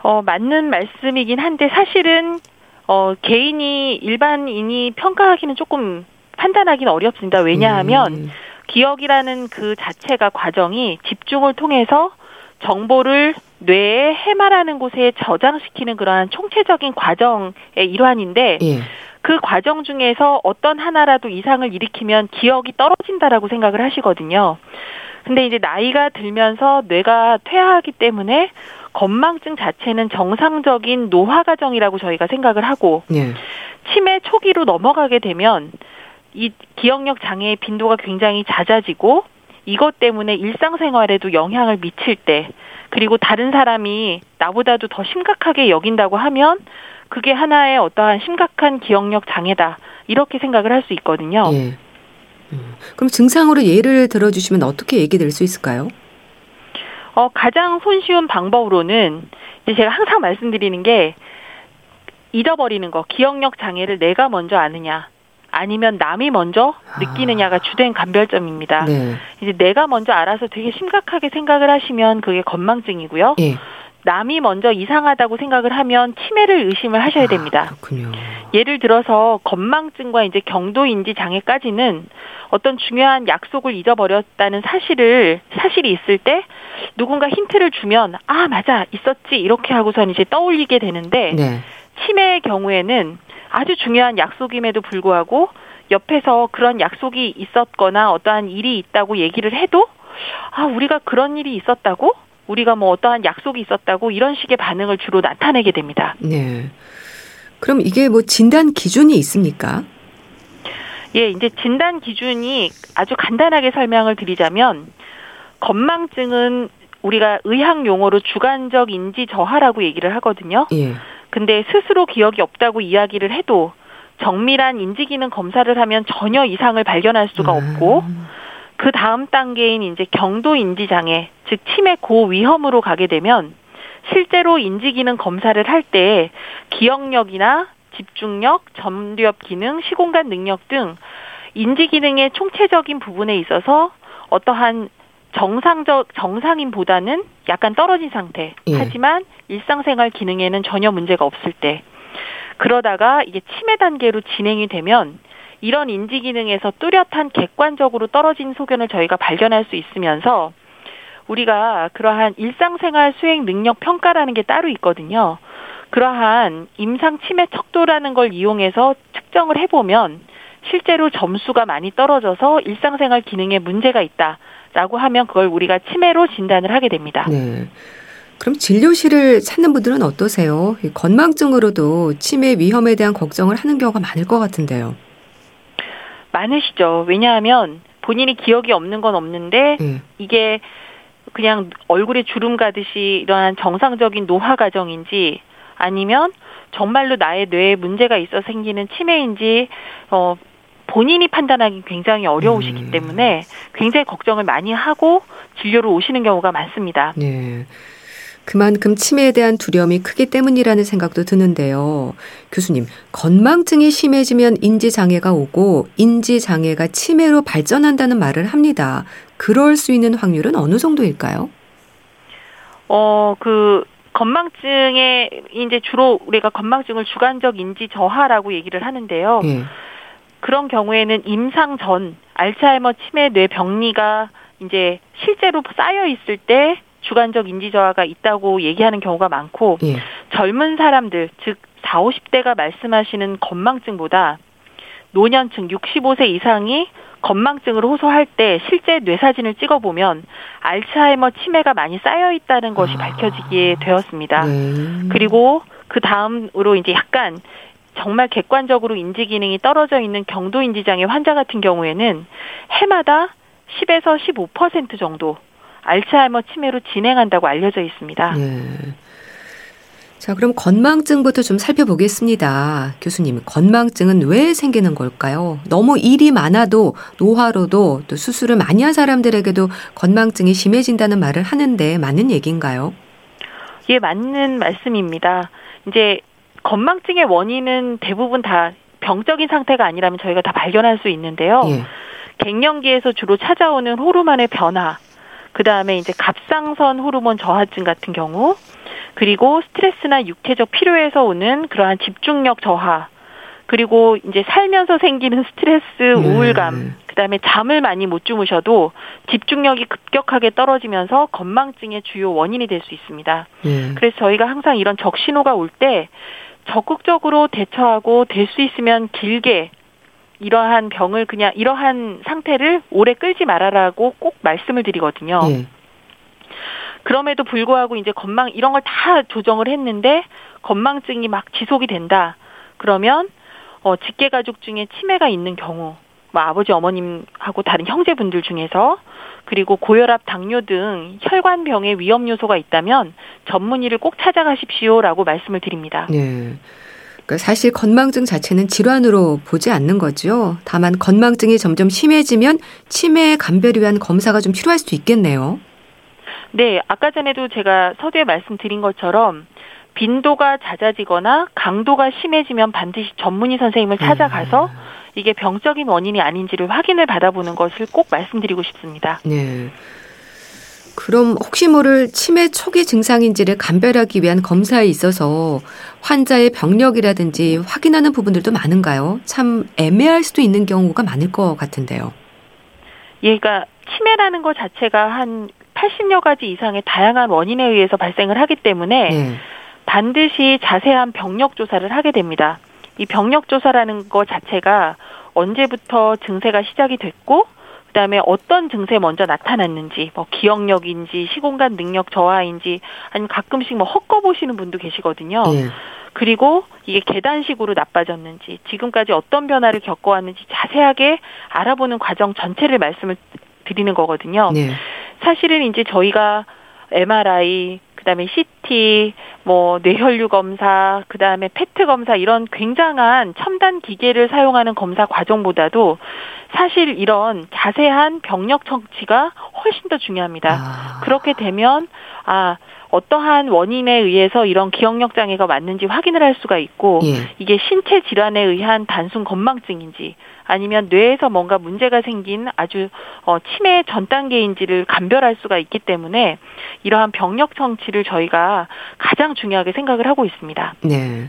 어, 맞는 말씀이긴 한데 사실은 어, 개인이 일반인이 평가하기는 조금 판단하기는 어렵습니다. 왜냐하면 음. 기억이라는 그 자체가 과정이 집중을 통해서 정보를 뇌에 해마라는 곳에 저장시키는 그러한 총체적인 과정의 일환인데 예. 그 과정 중에서 어떤 하나라도 이상을 일으키면 기억이 떨어진다라고 생각을 하시거든요. 근데 이제 나이가 들면서 뇌가 퇴화하기 때문에 건망증 자체는 정상적인 노화 과정이라고 저희가 생각을 하고 네. 치매 초기로 넘어가게 되면 이 기억력 장애의 빈도가 굉장히 잦아지고 이것 때문에 일상생활에도 영향을 미칠 때 그리고 다른 사람이 나보다도 더 심각하게 여긴다고 하면 그게 하나의 어떠한 심각한 기억력 장애다 이렇게 생각을 할 수 있거든요. 예. 음. 그럼 증상으로 예를 들어주시면 어떻게 얘기될 수 있을까요? 어, 가장 손쉬운 방법으로는 이제 제가 항상 말씀드리는 게 잊어버리는 거, 기억력 장애를 내가 먼저 아느냐, 아니면 남이 먼저 느끼느냐가 아. 주된 감별점입니다. 네. 이제 내가 먼저 알아서 되게 심각하게 생각을 하시면 그게 건망증이고요. 예. 남이 먼저 이상하다고 생각을 하면 치매를 의심을 하셔야 아, 됩니다. 아, 그렇군요. 예를 들어서 건망증과 이제 경도인지 장애까지는 어떤 중요한 약속을 잊어버렸다는 사실을 사실이 있을 때 누군가 힌트를 주면 아 맞아 있었지 이렇게 하고선 이제 떠올리게 되는데 네. 치매의 경우에는 아주 중요한 약속임에도 불구하고 옆에서 그런 약속이 있었거나 어떠한 일이 있다고 얘기를 해도 아 우리가 그런 일이 있었다고 우리가 뭐 어떠한 약속이 있었다고 이런 식의 반응을 주로 나타내게 됩니다. 네. 그럼 이게 뭐 진단 기준이 있습니까? 예, 이제 진단 기준이 아주 간단하게 설명을 드리자면 건망증은 우리가 의학 용어로 주관적 인지 저하라고 얘기를 하거든요. 예. 근데 스스로 기억이 없다고 이야기를 해도 정밀한 인지 기능 검사를 하면 전혀 이상을 발견할 수가 음. 없고 그 다음 단계인 이제 경도 인지 장애, 즉 치매 고위험으로 가게 되면 실제로 인지 기능 검사를 할 때 기억력이나 집중력, 점유업 기능, 시공간 능력 등 인지 기능의 총체적인 부분에 있어서 어떠한 정상적 정상인보다는 약간 떨어진 상태. 예. 하지만 일상생활 기능에는 전혀 문제가 없을 때 그러다가 이게 치매 단계로 진행이 되면 이런 인지 기능에서 뚜렷한 객관적으로 떨어진 소견을 저희가 발견할 수 있으면서 우리가 그러한 일상생활 수행 능력 평가라는 게 따로 있거든요. 그러한 임상 치매 척도라는 걸 이용해서 측정을 해보면 실제로 점수가 많이 떨어져서 일상생활 기능에 문제가 있다라고 하면 그걸 우리가 치매로 진단을 하게 됩니다. 네. 그럼 진료실을 찾는 분들은 어떠세요? 건망증으로도 치매 위험에 대한 걱정을 하는 경우가 많을 것 같은데요. 많으시죠. 왜냐하면 본인이 기억이 없는 건 없는데 음. 이게 그냥 얼굴에 주름 가듯이 이러한 정상적인 노화 과정인지 아니면 정말로 나의 뇌에 문제가 있어 생기는 치매인지 어 본인이 판단하기 굉장히 어려우시기 음. 때문에 굉장히 걱정을 많이 하고 진료를 오시는 경우가 많습니다. 네. 그만큼 치매에 대한 두려움이 크기 때문이라는 생각도 드는데요. 교수님, 건망증이 심해지면 인지장애가 오고 인지장애가 치매로 발전한다는 말을 합니다. 그럴 수 있는 확률은 어느 정도일까요? 어, 그, 건망증에 이제 주로 우리가 건망증을 주관적 인지 저하라고 얘기를 하는데요. 예. 그런 경우에는 임상 전 알츠하이머 치매 뇌 병리가 이제 실제로 쌓여 있을 때 주관적 인지 저하가 있다고 얘기하는 경우가 많고 예. 젊은 사람들 즉 4, 50대가 말씀하시는 건망증보다 노년층 65세 이상이 건망증을 호소할 때 실제 뇌사진을 찍어보면 알츠하이머 치매가 많이 쌓여 있다는 것이 아. 밝혀지게 되었습니다. 네. 그리고 그 다음으로 이제 약간 정말 객관적으로 인지 기능이 떨어져 있는 경도 인지 장애 환자 같은 경우에는 해마다 10에서 15% 정도 알츠하이머 치매로 진행한다고 알려져 있습니다. 네. 자, 그럼 건망증부터 좀 살펴보겠습니다. 교수님, 건망증은 왜 생기는 걸까요? 너무 일이 많아도 노화로도 또 수술을 많이 한 사람들에게도 건망증이 심해진다는 말을 하는데 맞는 얘기인가요? 예, 맞는 말씀입니다. 이제 건망증의 원인은 대부분 다 병적인 상태가 아니라면 저희가 다 발견할 수 있는데요. 예. 갱년기에서 주로 찾아오는 호르몬의 변화, 그 다음에 이제 갑상선 호르몬 저하증 같은 경우, 그리고 스트레스나 육체적 필요에서 오는 그러한 집중력 저하, 그리고 이제 살면서 생기는 스트레스, 네. 우울감, 네. 그다음에 잠을 많이 못 주무셔도 집중력이 급격하게 떨어지면서 건망증의 주요 원인이 될 수 있습니다. 네. 그래서 저희가 항상 이런 적신호가 올 때 적극적으로 대처하고 될 수 있으면 길게 이러한 병을 그냥 이러한 상태를 오래 끌지 말아라고 꼭 말씀을 드리거든요. 예. 그럼에도 불구하고 이제 건망 이런 걸 다 조정을 했는데 건망증이 막 지속이 된다. 그러면 어 직계 가족 중에 치매가 있는 경우 뭐 아버지 어머님하고 다른 형제분들 중에서 그리고 고혈압, 당뇨 등 혈관병의 위험 요소가 있다면 전문의를 꼭 찾아가십시오라고 말씀을 드립니다. 네. 그러니까 사실 건망증 자체는 질환으로 보지 않는 거죠. 다만 건망증이 점점 심해지면 치매 감별을 위한 검사가 좀 필요할 수도 있겠네요. 네, 아까 전에도 제가 서두에 말씀드린 것처럼 빈도가 잦아지거나 강도가 심해지면 반드시 전문의 선생님을 찾아가서 음. 이게 병적인 원인이 아닌지를 확인을 받아보는 것을 꼭 말씀드리고 싶습니다. 네. 그럼 혹시 모를 치매 초기 증상인지를 감별하기 위한 검사에 있어서 환자의 병력이라든지 확인하는 부분들도 많은가요? 참 애매할 수도 있는 경우가 많을 것 같은데요. 예, 그러니까 치매라는 것 자체가 한 80여 가지 이상의 다양한 원인에 의해서 발생을 하기 때문에 네. 반드시 자세한 병력 조사를 하게 됩니다. 이 병력 조사라는 것 자체가 언제부터 증세가 시작이 됐고 그다음에 어떤 증세 먼저 나타났는지 뭐 기억력인지 시공간 능력 저하인지 아니면 가끔씩 뭐 헛거 보시는 분도 계시거든요. 네. 그리고 이게 계단식으로 나빠졌는지 지금까지 어떤 변화를 겪어왔는지 자세하게 알아보는 과정 전체를 말씀을 드리는 거거든요. 네. 사실은 이제 저희가 MRI 그다음에 CT, 뭐 뇌혈류 검사, 그다음에 페트 검사 이런 굉장한 첨단 기계를 사용하는 검사 과정보다도 사실 이런 자세한 병력 청취가 훨씬 더 중요합니다. 아. 그렇게 되면 아 어떠한 원인에 의해서 이런 기억력 장애가 왔는지 확인을 할 수가 있고 예. 이게 신체 질환에 의한 단순 건망증인지 아니면 뇌에서 뭔가 문제가 생긴 아주 어, 치매 전 단계인지를 감별할 수가 있기 때문에 이러한 병력 청취를 저희가 가장 중요하게 생각을 하고 있습니다. 네.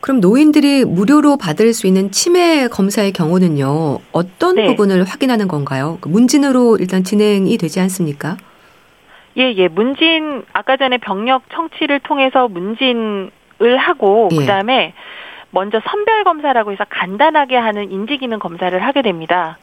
그럼 노인들이 무료로 받을 수 있는 치매 검사의 경우는요, 어떤 네. 부분을 확인하는 건가요? 그 문진으로 일단 진행이 되지 않습니까? 예, 예. 문진, 아까 전에 병력 청취를 통해서 문진을 하고, 예. 그 다음에 먼저 선별 검사라고 해서 간단하게 하는 인지 기능 검사를 하게 됩니다.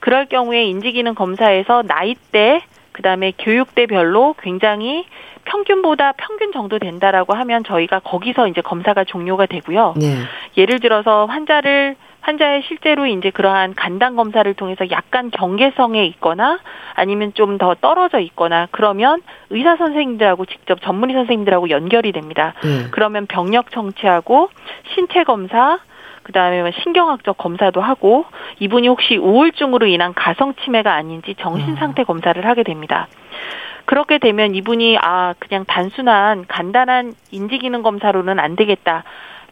그럴 경우에 인지 기능 검사에서 나이대, 그 다음에 교육대별로 굉장히 평균보다 평균 정도 된다라고 하면 저희가 거기서 이제 검사가 종료가 되고요. 네. 예를 들어서 환자를 환자의 실제로 이제 그러한 간단 검사를 통해서 약간 경계성에 있거나 아니면 좀 더 떨어져 있거나 그러면 의사 선생님들하고 직접 전문의 선생님들하고 연결이 됩니다. 네. 그러면 병력 청취하고 신체 검사 그다음에 뭐 신경학적 검사도 하고 이분이 혹시 우울증으로 인한 가성 치매가 아닌지 정신 상태 아. 검사를 하게 됩니다. 그렇게 되면 이분이 아 그냥 단순한 간단한 인지 기능 검사로는 안 되겠다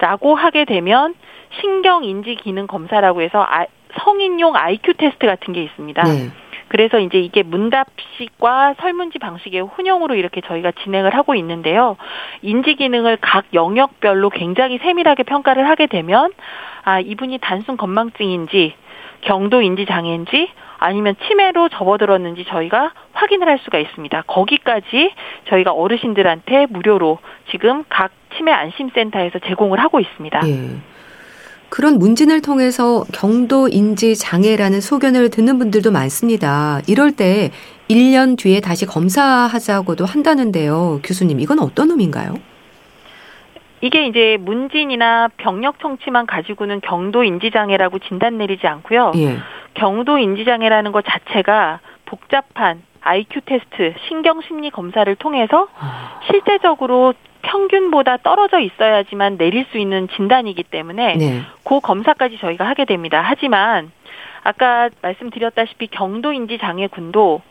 라고 하게 되면 신경 인지 기능 검사라고 해서 아, 성인용 IQ 테스트 같은 게 있습니다. 네. 그래서 이제 이게 문답식과 설문지 방식의 혼용으로 이렇게 저희가 진행을 하고 있는데요. 인지 기능을 각 영역별로 굉장히 세밀하게 평가를 하게 되면 아, 이분이 단순 건망증인지 경도 인지 장애인지 아니면 치매로 접어들었는지 저희가 확인을 할 수가 있습니다. 거기까지 저희가 어르신들한테 무료로 지금 각 치매 안심센터에서 제공을 하고 있습니다. 예. 그런 문진을 통해서 경도 인지 장애라는 소견을 듣는 분들도 많습니다. 이럴 때 1년 뒤에 다시 검사하자고도 한다는데요. 교수님, 이건 어떤 의미인가요? 이게 이제 문진이나 병력 청취만 가지고는 경도 인지 장애라고 진단 내리지 않고요. 예. 경도 인지 장애라는 것 자체가 복잡한 IQ 테스트, 신경 심리 검사를 통해서 아. 실제적으로 평균보다 떨어져 있어야지만 내릴 수 있는 진단이기 때문에 네. 그 검사까지 저희가 하게 됩니다. 하지만 아까 말씀드렸다시피 경도인지 장애군도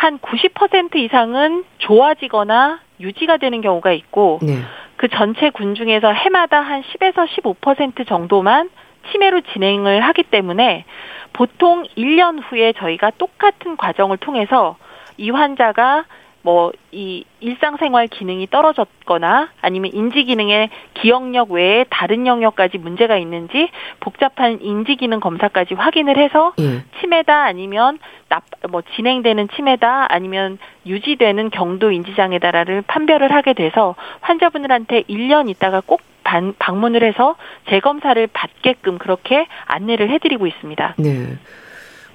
한 90% 이상은 좋아지거나 유지가 되는 경우가 있고 네. 그 전체 군 중에서 해마다 한 10에서 15% 정도만 치매로 진행을 하기 때문에 보통 1년 후에 저희가 똑같은 과정을 통해서 이 환자가 뭐 이 일상생활 기능이 떨어졌거나 아니면 인지 기능의 기억력 외에 다른 영역까지 문제가 있는지 복잡한 인지 기능 검사까지 확인을 해서 예. 치매다 아니면 나, 뭐 진행되는 치매다 아니면 유지되는 경도 인지 장애다를 판별을 하게 돼서 환자분들한테 1년 있다가 꼭 반, 방문을 해서 재검사를 받게끔 그렇게 안내를 해드리고 있습니다. 네.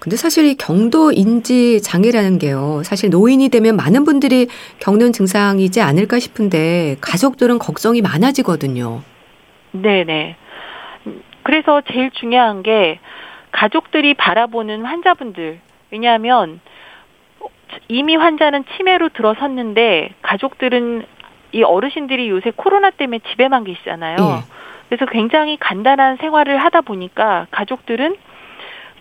근데 사실 이 경도 인지 장애라는 게요. 사실 노인이 되면 많은 분들이 겪는 증상이지 않을까 싶은데 가족들은 걱정이 많아지거든요. 네네. 그래서 제일 중요한 게 가족들이 바라보는 환자분들. 왜냐하면 이미 환자는 치매로 들어섰는데 가족들은 이 어르신들이 요새 코로나 때문에 집에만 계시잖아요. 예. 그래서 굉장히 간단한 생활을 하다 보니까 가족들은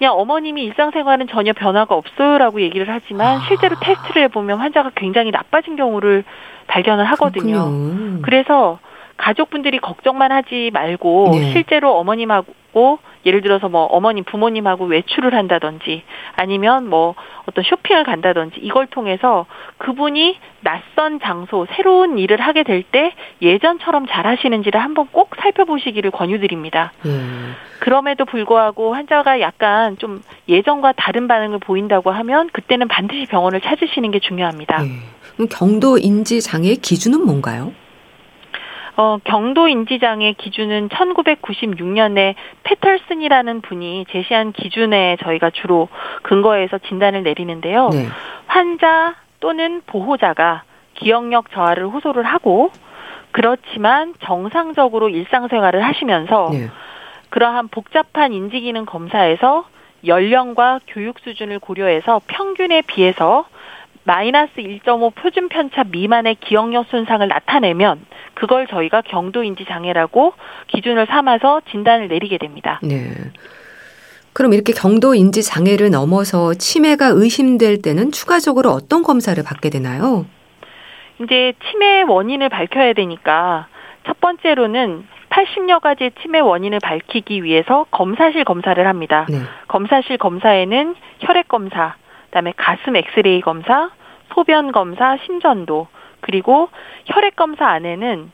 그냥 어머님이 일상생활은 전혀 변화가 없어요라고 얘기를 하지만 아. 실제로 테스트를 해보면 환자가 굉장히 나빠진 경우를 발견을 하거든요. 그렇군요. 그래서 가족분들이 걱정만 하지 말고 네. 실제로 어머님하고 예를 들어서 뭐 어머님 부모님하고 외출을 한다든지 아니면 뭐 어떤 쇼핑을 간다든지 이걸 통해서 그분이 낯선 장소 새로운 일을 하게 될 때 예전처럼 잘 하시는지를 한번 꼭 살펴보시기를 권유드립니다. 음. 그럼에도 불구하고 환자가 약간 좀 예전과 다른 반응을 보인다고 하면 그때는 반드시 병원을 찾으시는 게 중요합니다. 네. 그럼 경도 인지 장애의 기준은 뭔가요? 어, 경도 인지장애 기준은 1996년에 페털슨이라는 분이 제시한 기준에 저희가 주로 근거해서 진단을 내리는데요. 네. 환자 또는 보호자가 기억력 저하를 호소를 하고 그렇지만 정상적으로 일상생활을 하시면서 네. 그러한 복잡한 인지기능 검사에서 연령과 교육 수준을 고려해서 평균에 비해서 마이너스 1.5 표준 편차 미만의 기억력 손상을 나타내면 그걸 저희가 경도인지 장애라고 기준을 삼아서 진단을 내리게 됩니다. 네. 그럼 이렇게 경도 인지 장애를 넘어서 치매가 의심될 때는 추가적으로 어떤 검사를 받게 되나요? 이제 치매 원인을 밝혀야 되니까 첫 번째로는 80여 가지의 치매 원인을 밝히기 위해서 검사실 검사를 합니다. 네. 검사실 검사에는 혈액 검사, 그다음에 가슴 엑스레이 검사, 소변 검사, 심전도 그리고 혈액 검사 안에는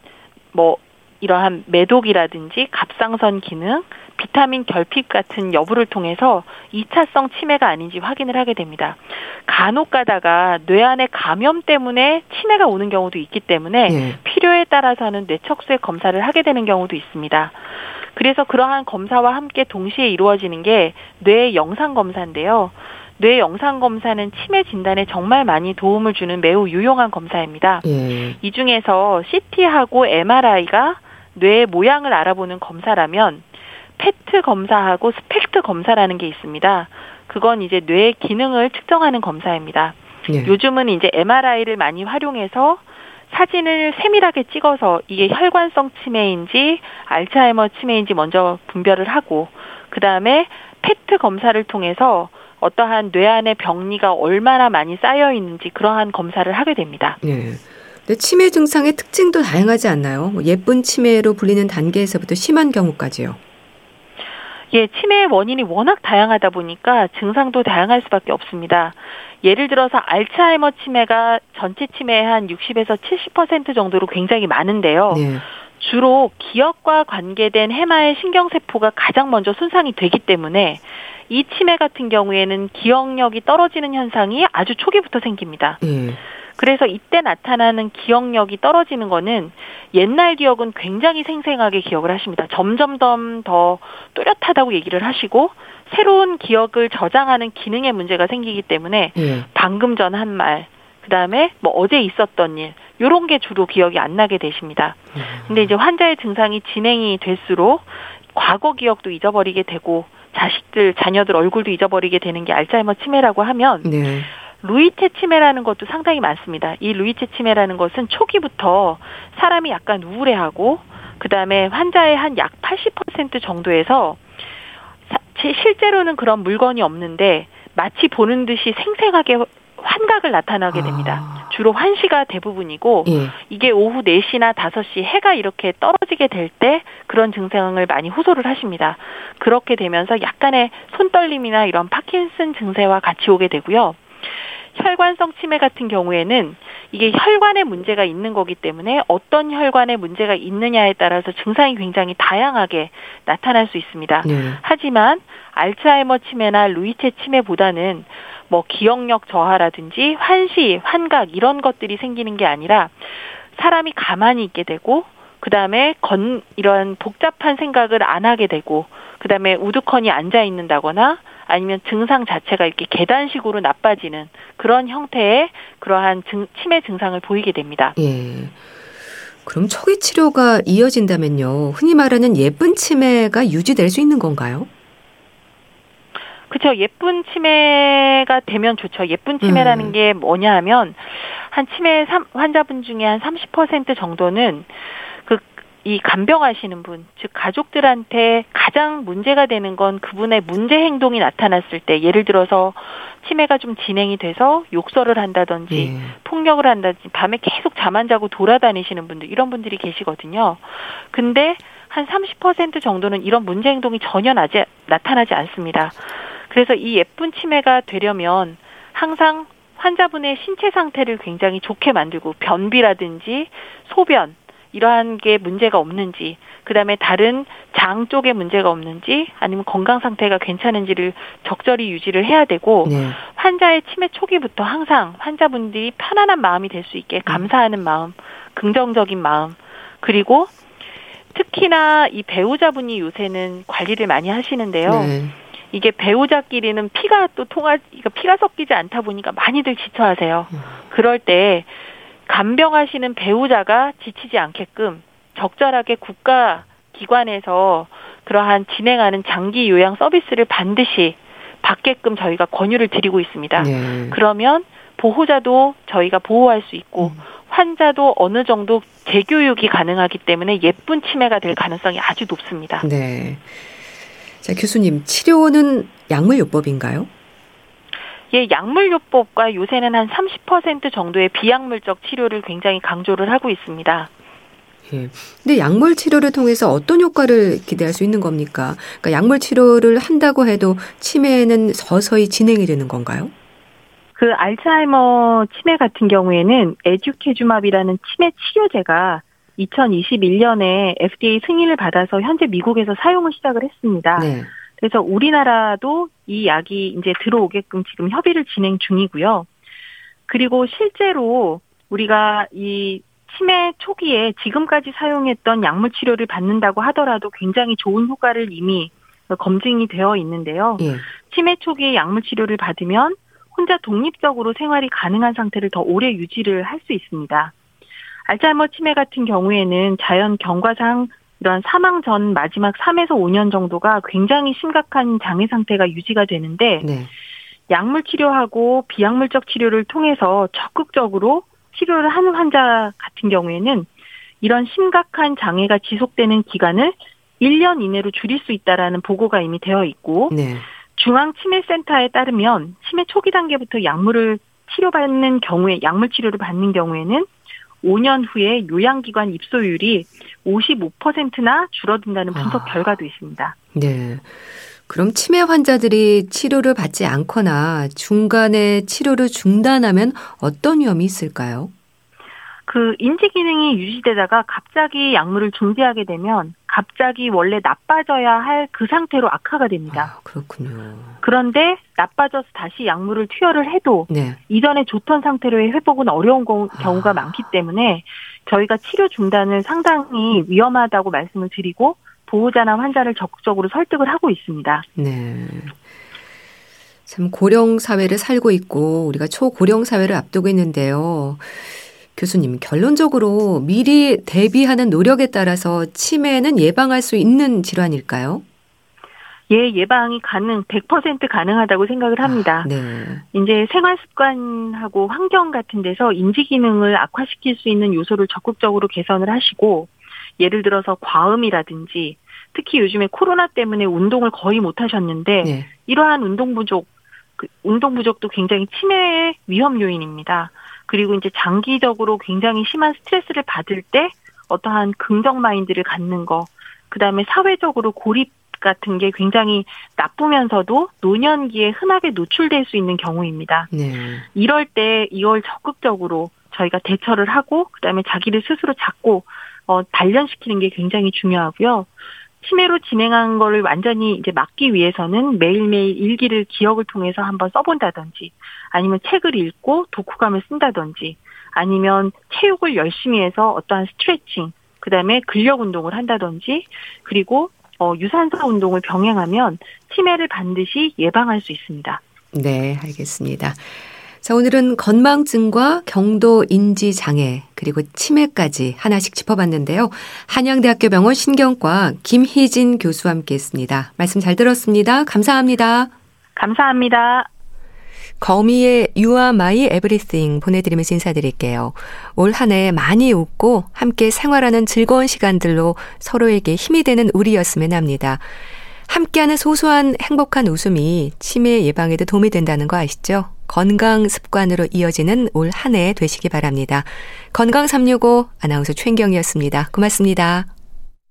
뭐 이러한 매독이라든지 갑상선 기능, 비타민 결핍 같은 여부를 통해서 2차성 치매가 아닌지 확인을 하게 됩니다. 간혹 가다가 뇌 안에 감염 때문에 치매가 오는 경우도 있기 때문에 네. 필요에 따라서는 뇌척수의 검사를 하게 되는 경우도 있습니다. 그래서 그러한 검사와 함께 동시에 이루어지는 게 뇌 영상 검사인데요. 뇌 영상 검사는 치매 진단에 정말 많이 도움을 주는 매우 유용한 검사입니다. 예. 이 중에서 CT하고 MRI가 뇌의 모양을 알아보는 검사라면 PET 검사하고 SPECT 검사라는 게 있습니다. 그건 이제 뇌의 기능을 측정하는 검사입니다. 예. 요즘은 이제 MRI를 많이 활용해서 사진을 세밀하게 찍어서 이게 혈관성 치매인지 알츠하이머 치매인지 먼저 분별을 하고 그 다음에 PET 검사를 통해서 어떠한 뇌 안의 병리가 얼마나 많이 쌓여 있는지 그러한 검사를 하게 됩니다. 네. 근데 치매 증상의 특징도 다양하지 않나요? 뭐 예쁜 치매로 불리는 단계에서부터 심한 경우까지요. 예, 치매의 원인이 워낙 다양하다 보니까 증상도 다양할 수밖에 없습니다. 예를 들어서 알츠하이머 치매가 전체 치매의 한 60에서 70% 정도로 굉장히 많은데요. 네. 주로 기억과 관계된 해마의 신경세포가 가장 먼저 손상이 되기 때문에 이 치매 같은 경우에는 기억력이 떨어지는 현상이 아주 초기부터 생깁니다. 음. 그래서 이때 나타나는 기억력이 떨어지는 거는 옛날 기억은 굉장히 생생하게 기억을 하십니다. 점점점 더 또렷하다고 얘기를 하시고 새로운 기억을 저장하는 기능에 문제가 생기기 때문에 음. 방금 전 한 말, 그 다음에 뭐 어제 있었던 일, 요런 게 주로 기억이 안 나게 되십니다. 음. 근데 이제 환자의 증상이 진행이 될수록 과거 기억도 잊어버리게 되고 자식들, 자녀들 얼굴도 잊어버리게 되는 게 알츠하이머 치매라고 하면 네. 루이테 치매라는 것도 상당히 많습니다. 이 루이테 치매라는 것은 초기부터 사람이 약간 우울해하고 그다음에 환자의 한 약 80% 정도에서 실제로는 그런 물건이 없는데 마치 보는 듯이 생생하게 환각을 나타나게 됩니다. 아. 주로 환시가 대부분이고 예. 이게 오후 4시나 5시 해가 이렇게 떨어지게 될 때 그런 증상을 많이 호소를 하십니다. 그렇게 되면서 약간의 손떨림이나 이런 파킨슨 증세와 같이 오게 되고요. 혈관성 치매 같은 경우에는 이게 혈관에 문제가 있는 거기 때문에 어떤 혈관에 문제가 있느냐에 따라서 증상이 굉장히 다양하게 나타날 수 있습니다. 네. 하지만 알츠하이머 치매나 루이체 치매보다는 뭐 기억력 저하라든지 환시, 환각 이런 것들이 생기는 게 아니라 사람이 가만히 있게 되고 그다음에 건 이런 복잡한 생각을 안 하게 되고 그다음에 우두커니 앉아 있는다거나 아니면 증상 자체가 이렇게 계단식으로 나빠지는 그런 형태의 그러한 증, 치매 증상을 보이게 됩니다. 예. 그럼 초기 치료가 이어진다면요. 흔히 말하는 예쁜 치매가 유지될 수 있는 건가요? 그렇죠. 예쁜 치매가 되면 좋죠. 예쁜 치매라는 음. 게 뭐냐 하면 한 치매 환자분 중에 한 30% 정도는 그 이 간병하시는 분, 즉 가족들한테 가장 문제가 되는 건 그분의 문제 행동이 나타났을 때 예를 들어서 치매가 좀 진행이 돼서 욕설을 한다든지 예. 폭력을 한다든지 밤에 계속 잠 안 자고 돌아다니시는 분들 이런 분들이 계시거든요. 근데 한 30% 정도는 이런 문제 행동이 전혀 나지, 나타나지 않습니다. 그래서 이 예쁜 치매가 되려면 항상 환자분의 신체 상태를 굉장히 좋게 만들고 변비라든지 소변 이러한 게 문제가 없는지 그 다음에 다른 장 쪽에 문제가 없는지 아니면 건강 상태가 괜찮은지를 적절히 유지를 해야 되고 네. 환자의 치매 초기부터 항상 환자분들이 편안한 마음이 될 수 있게 감사하는 마음, 긍정적인 마음 그리고 특히나 이 배우자분이 요새는 관리를 많이 하시는데요. 네. 이게 배우자끼리는 피가 또 통하, 그러니까 피가 섞이지 않다 보니까 많이들 지쳐하세요. 음. 그럴 때 간병하시는 배우자가 지치지 않게끔 적절하게 국가 기관에서 그러한 진행하는 장기 요양 서비스를 반드시 받게끔 저희가 권유를 드리고 있습니다. 네. 그러면 보호자도 저희가 보호할 수 있고 음. 환자도 어느 정도 재교육이 가능하기 때문에 예쁜 치매가 될 가능성이 아주 높습니다. 네. 자, 교수님, 치료는 약물요법인가요? 예, 약물요법과 요새는 한 30% 정도의 비약물적 치료를 굉장히 강조를 하고 있습니다. 예. 근데 약물 치료를 통해서 어떤 효과를 기대할 수 있는 겁니까? 그러니까 약물 치료를 한다고 해도 치매는 서서히 진행이 되는 건가요? 그 알츠하이머 치매 같은 경우에는 에듀케주맙이라는 치매 치료제가 2021년에 FDA 승인을 받아서 현재 미국에서 사용을 시작을 했습니다. 네. 그래서 우리나라도 이 약이 이제 들어오게끔 지금 협의를 진행 중이고요. 그리고 실제로 우리가 이 치매 초기에 지금까지 사용했던 약물 치료를 받는다고 하더라도 굉장히 좋은 효과를 이미 검증이 되어 있는데요. 예. 치매 초기에 약물 치료를 받으면 혼자 독립적으로 생활이 가능한 상태를 더 오래 유지를 할 수 있습니다. 알츠하이머 치매 같은 경우에는 자연 경과상 이런 사망 전 마지막 3에서 5년 정도가 굉장히 심각한 장애 상태가 유지가 되는데 네. 약물 치료하고 비약물적 치료를 통해서 적극적으로 치료를 하는 환자 같은 경우에는 이런 심각한 장애가 지속되는 기간을 1년 이내로 줄일 수 있다라는 보고가 이미 되어 있고 네. 중앙치매센터에 따르면 치매 초기 단계부터 약물을 치료받는 경우에 약물 치료를 받는 경우에는 5년 후에 요양기관 입소율이 55%나 줄어든다는 분석 아. 결과도 있습니다. 네. 그럼 치매 환자들이 치료를 받지 않거나 중간에 치료를 중단하면 어떤 위험이 있을까요? 그 인지 기능이 유지되다가 갑자기 약물을 중지하게 되면 갑자기 원래 나빠져야 할 그 상태로 악화가 됩니다. 아, 그렇군요. 그런데 나빠져서 다시 약물을 투여를 해도 네. 이전에 좋던 상태로의 회복은 어려운 경우가 아. 많기 때문에 저희가 치료 중단을 상당히 위험하다고 말씀을 드리고 보호자나 환자를 적극적으로 설득을 하고 있습니다. 네. 참 고령 사회를 살고 있고 우리가 초고령 사회를 앞두고 있는데요. 교수님, 결론적으로 미리 대비하는 노력에 따라서 치매는 예방할 수 있는 질환일까요? 예, 예방이 가능, 100% 가능하다고 생각을 합니다. 아, 네. 이제 생활 습관하고 환경 같은 데서 인지 기능을 악화시킬 수 있는 요소를 적극적으로 개선을 하시고, 예를 들어서 과음이라든지, 특히 요즘에 코로나 때문에 운동을 거의 못 하셨는데, 네. 이러한 운동 부족, 그 운동 부족도 굉장히 치매의 위험 요인입니다. 그리고 이제 장기적으로 굉장히 심한 스트레스를 받을 때 어떠한 긍정 마인드를 갖는 거, 그 다음에 사회적으로 고립 같은 게 굉장히 나쁘면서도 노년기에 흔하게 노출될 수 있는 경우입니다. 네. 이럴 때 이걸 적극적으로 저희가 대처를 하고 그다음에 자기를 스스로 잡고 어, 단련시키는 게 굉장히 중요하고요. 치매로 진행한 거를 완전히 이제 막기 위해서는 매일매일 일기를 기억을 통해서 한번 써본다든지 아니면 책을 읽고 독후감을 쓴다든지 아니면 체육을 열심히 해서 어떠한 스트레칭 그다음에 근력 운동을 한다든지 그리고 어, 유산소 운동을 병행하면 치매를 반드시 예방할 수 있습니다. 네, 알겠습니다. 자, 오늘은 건망증과 경도 인지 장애 그리고 치매까지 하나씩 짚어봤는데요. 한양대학교 병원 신경과 김희진 교수와 함께했습니다. 말씀 잘 들었습니다. 감사합니다. 감사합니다. 거미의 You Are My Everything 보내드리면서 인사드릴게요. 올 한 해 많이 웃고 함께 생활하는 즐거운 시간들로 서로에게 힘이 되는 우리였으면 합니다. 함께하는 소소한 행복한 웃음이 치매 예방에도 도움이 된다는 거 아시죠? 건강 습관으로 이어지는 올 한 해 되시기 바랍니다. 건강 365 아나운서 최인경이었습니다. 고맙습니다.